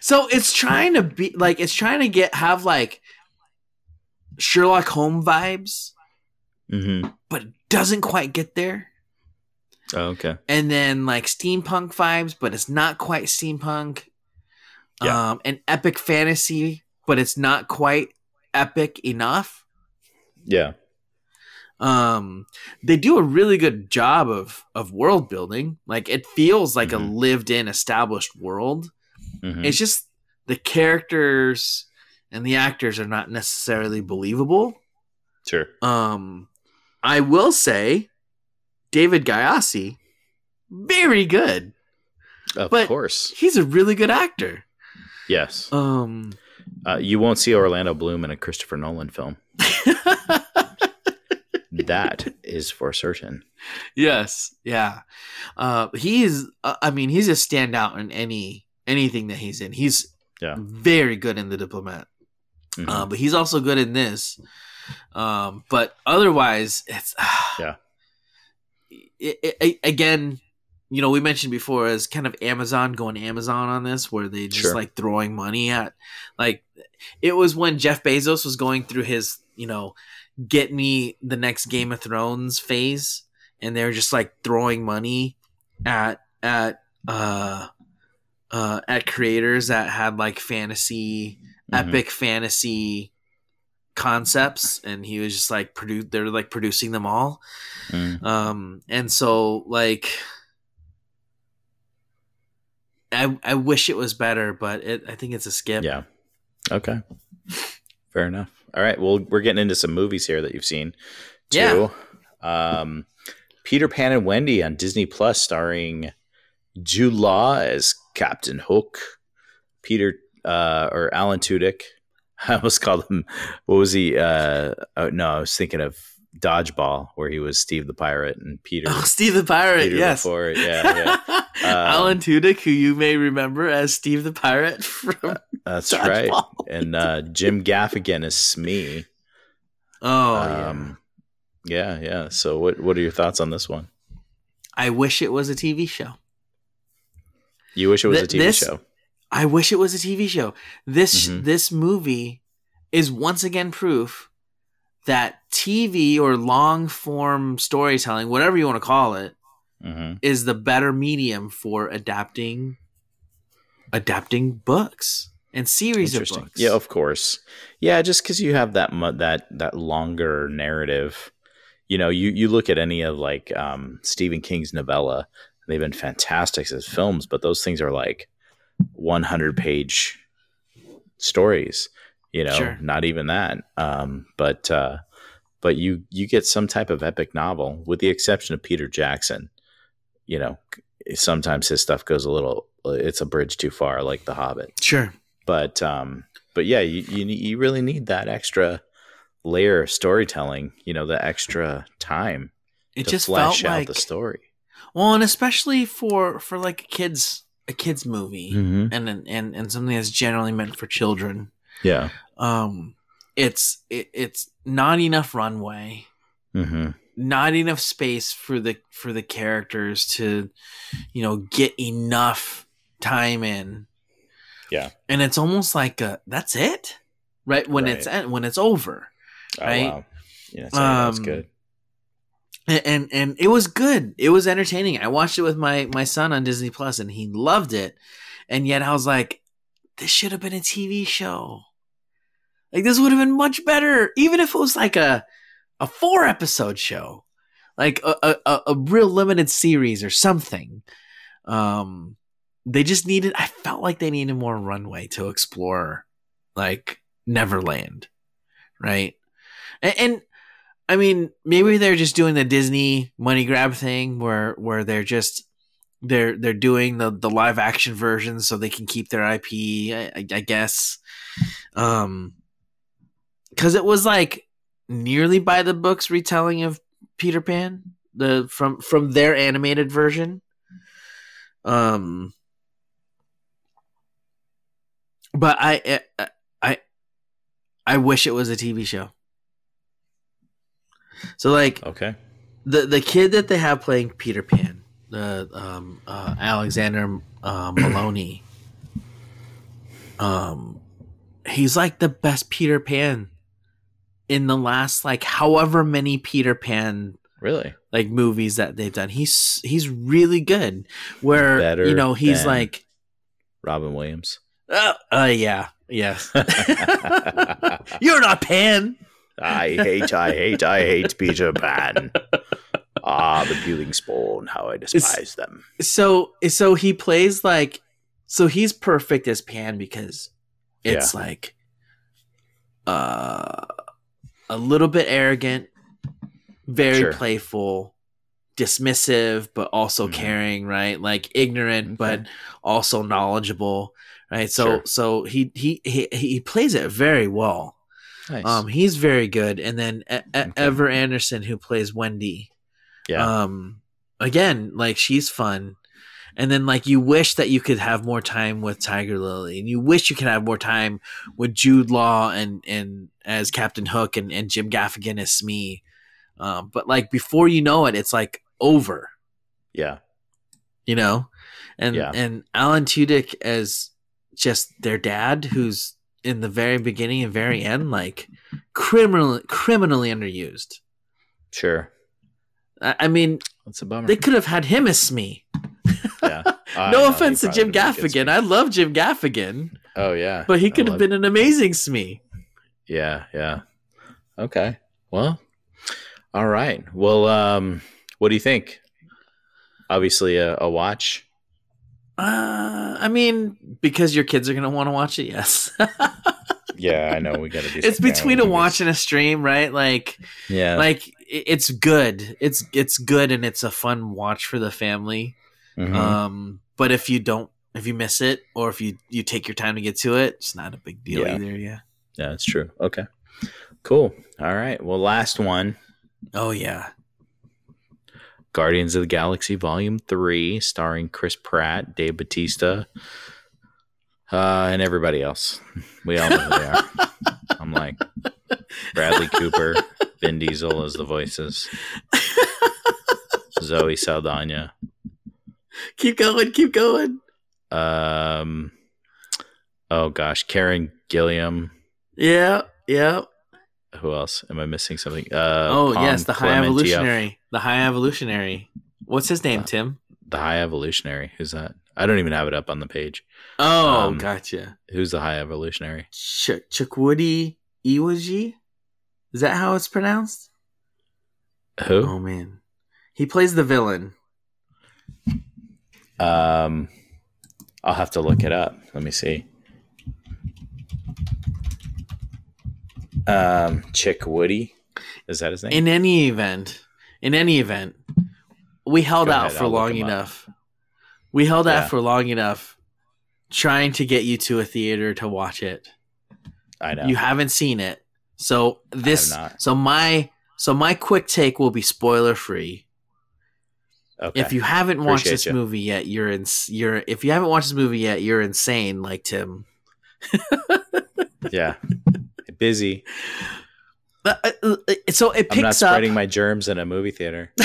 so it's trying to be like it's trying to get have like Sherlock Holmes vibes, Mm-hmm. but it doesn't quite get there. Oh, okay. And then like steampunk vibes, but it's not quite steampunk. Yeah. Um, and epic fantasy, but it's not quite epic enough. Yeah. Um they do a really good job of of world building like it feels like Mhm. a lived in established world Mhm. it's just the characters and the actors are not necessarily believable Sure. um i will say david gyasi very good Of but- course. he's a really good actor Yes. um Uh, you won't see Orlando Bloom in a Christopher Nolan film. that is for certain. yes yeah uh he's uh, i mean he's a standout in any anything that he's in he's Yeah. very good in the diplomat Mhm. uh, but he's also good in this um but otherwise it's Yeah. it, it, it- again you know we mentioned before as kind of amazon going amazon on this where they just Sure. like throwing money at like it was when jeff bezos was going through his you know get me the next game of thrones phase and they're just like throwing money at at uh uh at creators that had like fantasy Mhm. epic fantasy concepts and he was just like produce they're like producing them all Mm. um and so like i i wish it was better but it i think it's a skip Yeah. Okay. Fair enough. All right. Well, we're getting into some movies here that you've seen too. Um, Peter Pan and Wendy on Disney Plus, starring Jude Law as Captain Hook, Peter uh, or Alan Tudyk. I almost called him. What was he? Uh, oh, no, I was thinking of Dodgeball, where he was Steve the pirate and Peter. Oh, Steve the Pirate, Peter yes. before. Yeah, yeah. Alan Tudyk, who you may remember as Steve the Pirate from That's Dodgeball. right. And uh, Jim Gaffigan is Smee. Oh Um, yeah, yeah. So, what what are your thoughts on this one? I wish it was a TV show. You wish it was Th- a TV this- show. I wish it was a TV show. This Mhm. this movie is once again proof that TV or long form storytelling, whatever you want to call it, hmm is the better medium for adapting adapting books and series of books. Yeah, of course. Yeah, just because you have that mu- that that longer narrative, you know, you you look at any of like um, Stephen King's novella, they've been fantastic as films, but those things are like 100 page stories. You know, Sure. not even that. Um, but uh, but you you get some type of epic novel, with the exception of Peter Jackson. You know, sometimes his stuff goes a little. It's a bridge too far, like The Hobbit Sure. but um but yeah you, you you really need that extra layer of storytelling you know the extra time It to just flesh felt out like the story well, and especially for for like a kids a kids movie mm-hmm. and and and something that's generally meant for children. Yeah. Um, it's it, it's not enough runway. mm-hmm. not enough space for the for the characters to you know get enough time in. Yeah. and it's almost like uh that's it? Right? When it's when it's over oh, Right? wow. Yeah so that's Um, good. and, and and it was good. It was entertaining. I watched it with my my son on disney plus and he loved it. And yet i was like this should have been a tv show like this would have been much better even if it was like a a four episode show like a, a, a- real limited series or something um they just needed i felt like they needed more runway to explore like neverland right and, and I mean, maybe they're just doing the Disney money grab thing where where they're just they're they're doing the the live action version so they can keep their IP. I, I, I guess, um, because it was like nearly by the books retelling of Peter Pan the from from their animated version. Um, but I I I, I wish it was a TV show. So like okay the the kid that they have playing Peter Pan, the um, uh, Alexander uh, Molony, um, he's like the best Peter Pan in the last like however many Peter Pan really like movies that they've done. He's he's really good. Where Better you know he's like, robin williams uh, uh yeah, yes, you're not Pan. i hate i hate i hate peter pan ah the puling spawn how i despise them so so he plays like so he's perfect as pan because it's like uh a little bit arrogant very Sure. playful dismissive but also Mhm. caring right? Like ignorant but also knowledgeable right? So Sure. so he, he he he plays it very well. Nice. Um he's very good. And then e- E- Okay. ever anderson who plays wendy. Yeah. Um again like she's fun and then like you wish that you could have more time with tiger lily and you wish you could have more time with jude law and and as captain hook and, and jim gaffigan as smee. Um, but like before you know it it's like over. Yeah. You know? And Yeah. and alan tudyk as just their dad who's in the very beginning and very end like criminally criminally underused. Sure. I, I mean that's a bummer. they could have had him as smee yeah no offense to Jim probably would've been Gaffigan. I love Jim Gaffigan, oh yeah but he could have been an amazing Smee. Yeah, yeah. Okay. Well, all right. Well, um, what do you think? Obviously, a, a watch. Uh, I mean, because your kids are going to want to watch it, yes. Yeah, I know we got to do. it's between a family watch and a stream, right? Like. Yeah, like it's good. It's it's good and it's a fun watch for the family. Mhm. Um, but if you don't, if you miss it, or if you you take your time to get to it, it's not a big deal Yeah. either. Yeah. yeah, it's true. Okay, cool. All right. Well, last one. Oh yeah. Guardians of the Galaxy Volume 3, starring Chris Pratt, Dave Bautista, uh, and everybody else. We all know who they are. I'm like, Bradley Cooper, Vin Diesel as the voices, Zoe Saldana. Keep going, keep going. Um, oh gosh, Karen Gilliam. Yeah, yeah. Who else? Am I missing something? Uh, oh yes, the high evolutionary. The high evolutionary. What's his name, Uh, Tim? The High Evolutionary. Who's that? I don't even have it up on the page. Oh, um, gotcha. Who's the High Evolutionary? Ch- Chukwudi Iwuji? Is that how it's pronounced? Who? Oh man. He plays the villain. Um, I'll have to look it up. Let me see. Um, Chick Woody, is that his name? In any event, in any event, we held Go out ahead, for I'll long up. enough. We held Yeah. out for long enough trying to get you to a theater to watch it. I know. You haven't seen it. So this so my so my quick take will be spoiler free. Okay. If you haven't watched Appreciate this ya. movie yet, you're in you're if you haven't watched this movie yet, you're insane like Tim. yeah, busy. Uh, uh, uh, so it I'm not picks up spreading my germs in a movie theater.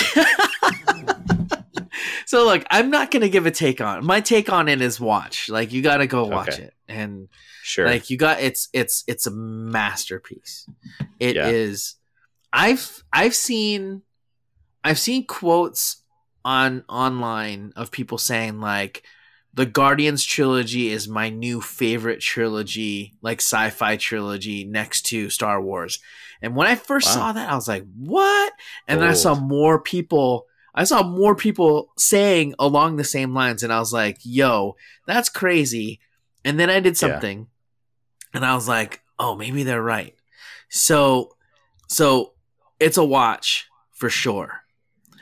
so look, I'm not gonna give a take on my take on it is watch. Like you gotta go watch Okay. it. And Sure. like you got it's it's it's a masterpiece. It is. Yeah. I've I've seen I've seen quotes on online of people saying like the Guardians trilogy is my new favorite trilogy, like sci-fi trilogy next to Star Wars. And when I first Wow. saw that, I was like, "What?" And then I saw more people I saw more people saying along the same lines and I was like, "Yo, that's crazy." And then I did Yeah. something and I was like, "Oh, maybe they're right." So so it's a watch for sure.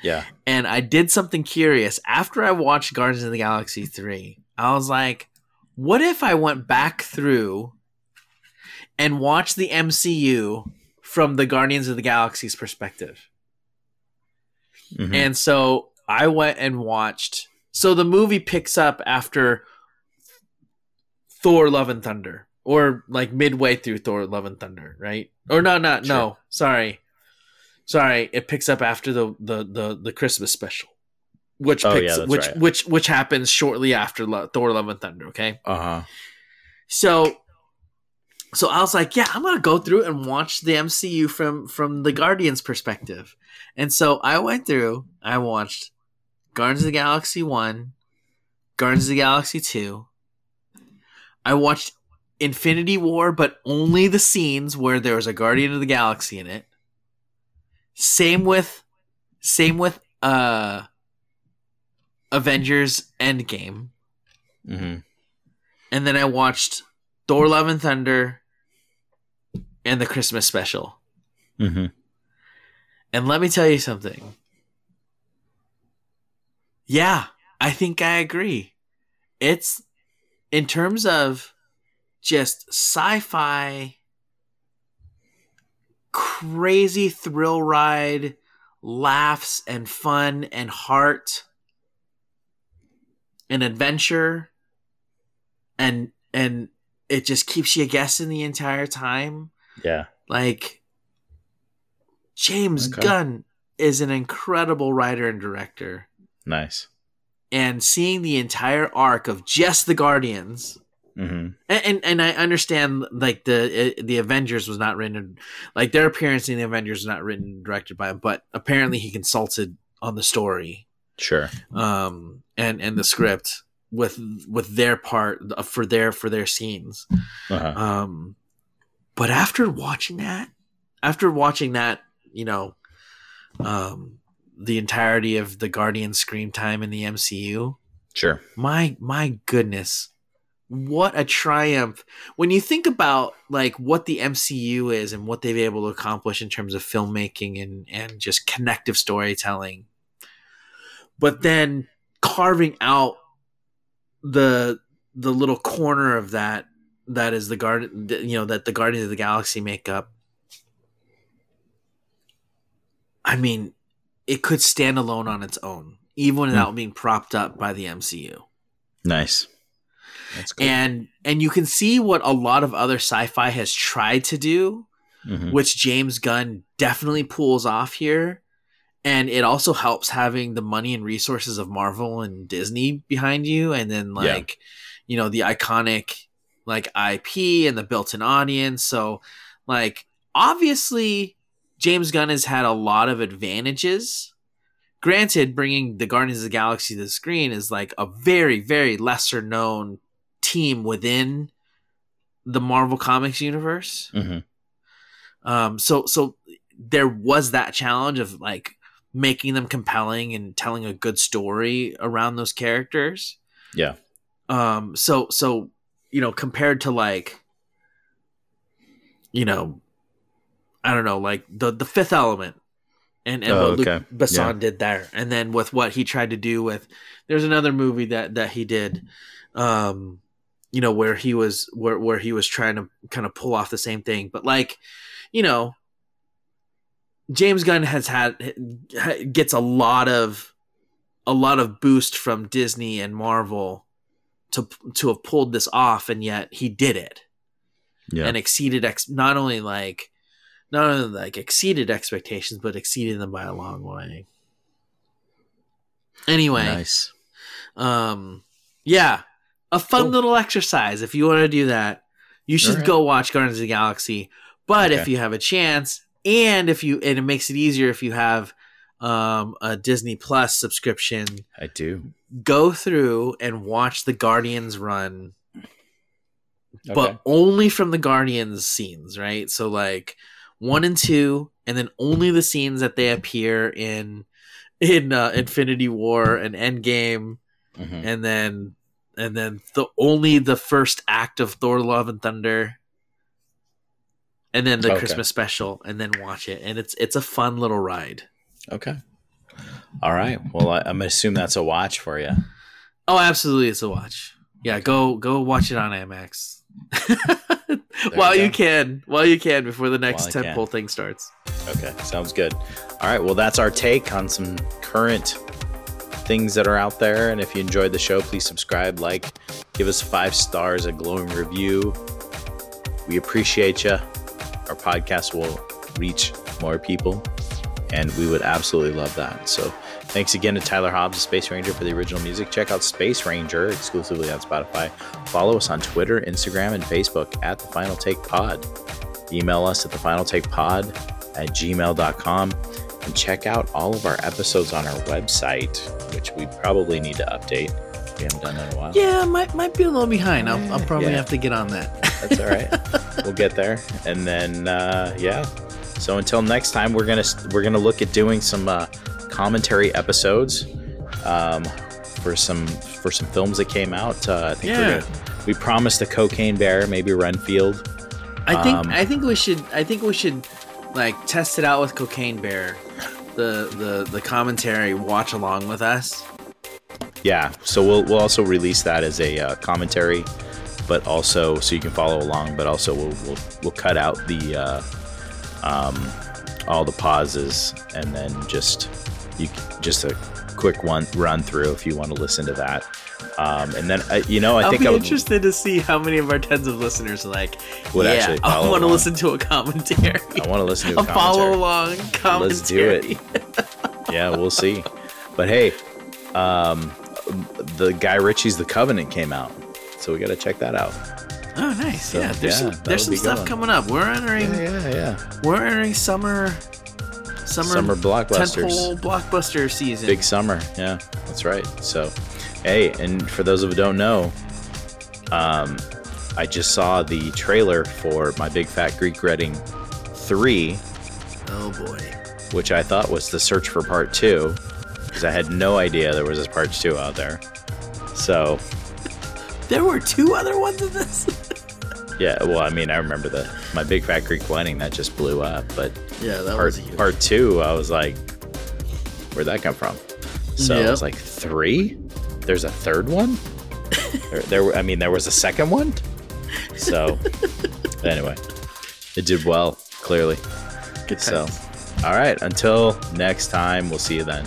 Yeah. And I did something curious after I watched Guardians of the Galaxy 3. I was like, what if I went back through and watched the MCU from the Guardians of the Galaxy's perspective? Mhm. And so I went and watched. So the movie picks up after Thor: Love and Thunder, or like midway through Thor: Love and Thunder, right? Or no, no, no. Sorry, sorry. It picks up after the the the, the Christmas special, which Oh, picks yeah, which right. which which happens shortly after Lo- Thor: Love and Thunder. Okay. uh huh. So so I was like, yeah, I'm gonna go through and watch the MCU from from the Guardians perspective. And so I went through, I watched Guardians of the Galaxy 1, Guardians of the Galaxy 2. I watched Infinity War, but only the scenes where there was a Guardian of the Galaxy in it. Same with same with uh Avengers Endgame hmm and then I watched Thor: Love and Thunder and the Christmas special. hmm And let me tell you something. Yeah, I think I agree. It's in terms of just sci-fi crazy thrill ride, laughs and fun and heart and adventure and and it just keeps you guessing the entire time. Yeah. Like James Okay. Gunn is an incredible writer and director. Nice. And seeing the entire arc of just the Guardians hmm and, and and I understand like the uh, the Avengers was not written like their appearance in the Avengers was not written and directed by him, but apparently he consulted on the story Sure. um and and the script with with their part for their for their scenes. Uh-huh. Um, but after watching that, after watching that, you know, um, the entirety of the Guardian screen time in the MCU, Sure. my my goodness, what a triumph! When you think about like what the MCU is and what they've been able to accomplish in terms of filmmaking and and just connective storytelling, but then carving out the the little corner of that that is the guard you know that the guardians of the galaxy make up I mean, it could stand alone on its own, even hmm. without being propped up by the MCU. Nice. That's cool. And and you can see what a lot of other sci-fi has tried to do, Mhm. which James Gunn definitely pulls off here. And it also helps having the money and resources of Marvel and Disney behind you, and then Yeah. like, you know, the iconic like IP and the built-in audience. So, like, obviously, James Gunn has had a lot of advantages. Granted, bringing the Guardians of the Galaxy to the screen is like a very, very lesser known team within the Marvel Comics universe. Mhm. Um, so so there was that challenge of like making them compelling and telling a good story around those characters. Yeah. Um, so so you know, compared to like, you know, I don't know, like the the Fifth Element, and and Oh, what Luc okay. Besson Yeah. did there, and then with what he tried to do with, there's another movie that that he did, um, you know, where he was where where he was trying to kind of pull off the same thing, but like, you know, James Gunn has had gets a lot of a lot of boost from Disney and Marvel to to have pulled this off, and yet he did it Yeah. and exceeded ex- not only like not only like exceeded expectations, but exceeded them by a long way. Anyway, nice. um, yeah, a fun Cool. little exercise. If you want to do that, you should Alright. go watch Guardians of the Galaxy. But if you have a chance, and if you and it makes it easier if you have um, a Disney Plus subscription, I do. go through and watch the Guardians run Okay. but only from the Guardians scenes, right? So like one and two, and then only the scenes that they appear in in uh, Infinity War and Endgame, Mhm. and then and then the only the first act of Thor: Love and Thunder, and then the Okay. Christmas special, and then watch it, and it's it's a fun little ride. Okay. All right. Well, I, I'm gonna assume that's a watch for you. Oh, absolutely, it's a watch. Yeah, go go watch it on IMAX. while you you, can, while you can, before the next tentpole thing starts. Okay, sounds good. All right, well, that's our take on some current things that are out there. And if you enjoyed the show, please subscribe, like, give us five stars, a glowing review. We appreciate you. Our podcast will reach more people, and we would absolutely love that. So, thanks again to Tyler Hobbs, Space Ranger, for the original music. Check out Space Ranger exclusively on Spotify. Follow us on Twitter, Instagram, and Facebook at The Final Take Pod. Email us at The Final Take Pod at gmail.com and check out all of our episodes on our website, which we probably need to update. We haven't done that in a while. Yeah, might might be a little behind. I'll, I'll probably Yeah. have to get on that. That's all right. we'll get there. And then, uh, yeah. So until next time, we're gonna we're gonna look at doing some uh, commentary episodes um, for some for some films that came out. Uh, I think Yeah. we're gonna we promised the Cocaine Bear, maybe Renfield. I think Um, I think we should I think we should like test it out with Cocaine Bear, the the the commentary. Watch along with us. Yeah, so we'll we'll also release that as a uh, commentary, but also so you can follow along. But also we'll we'll, we'll cut out the uh, um, all the pauses and then just you just a quick one run through if you want to listen to that. Um, and then uh, you know I I'll think be I would, interested to see how many of our tens of listeners are like, Would yeah, actually I want to listen to a commentary. I want to listen to a a follow along commentary. Let's do it. yeah, we'll see. But hey, um, the Guy Ritchie's The Covenant came out, so we got to check that out. Oh, nice. So, yeah, there's yeah, some, there's some stuff going. coming up. We're entering yeah, yeah. we're entering summer summer, Summer blockbusters. tentpole blockbuster season. Big summer. Yeah, that's right. So, hey, and for those of you who don't know, um, I just saw the trailer for My Big Fat Greek Wedding 3, oh boy. which I thought was the search for part two, because I had no idea there was a part two out there. So, There were two other ones in this. yeah, well, I mean, I remember the My Big Fat Greek Wedding that just blew up, but yeah, that part was huge. part two, I was like, where'd that come from? So I was like, three? There's a third one? there, there, I mean, there was a second one. So anyway, it did well, clearly. Good So. All right. Until next time, we'll see you then.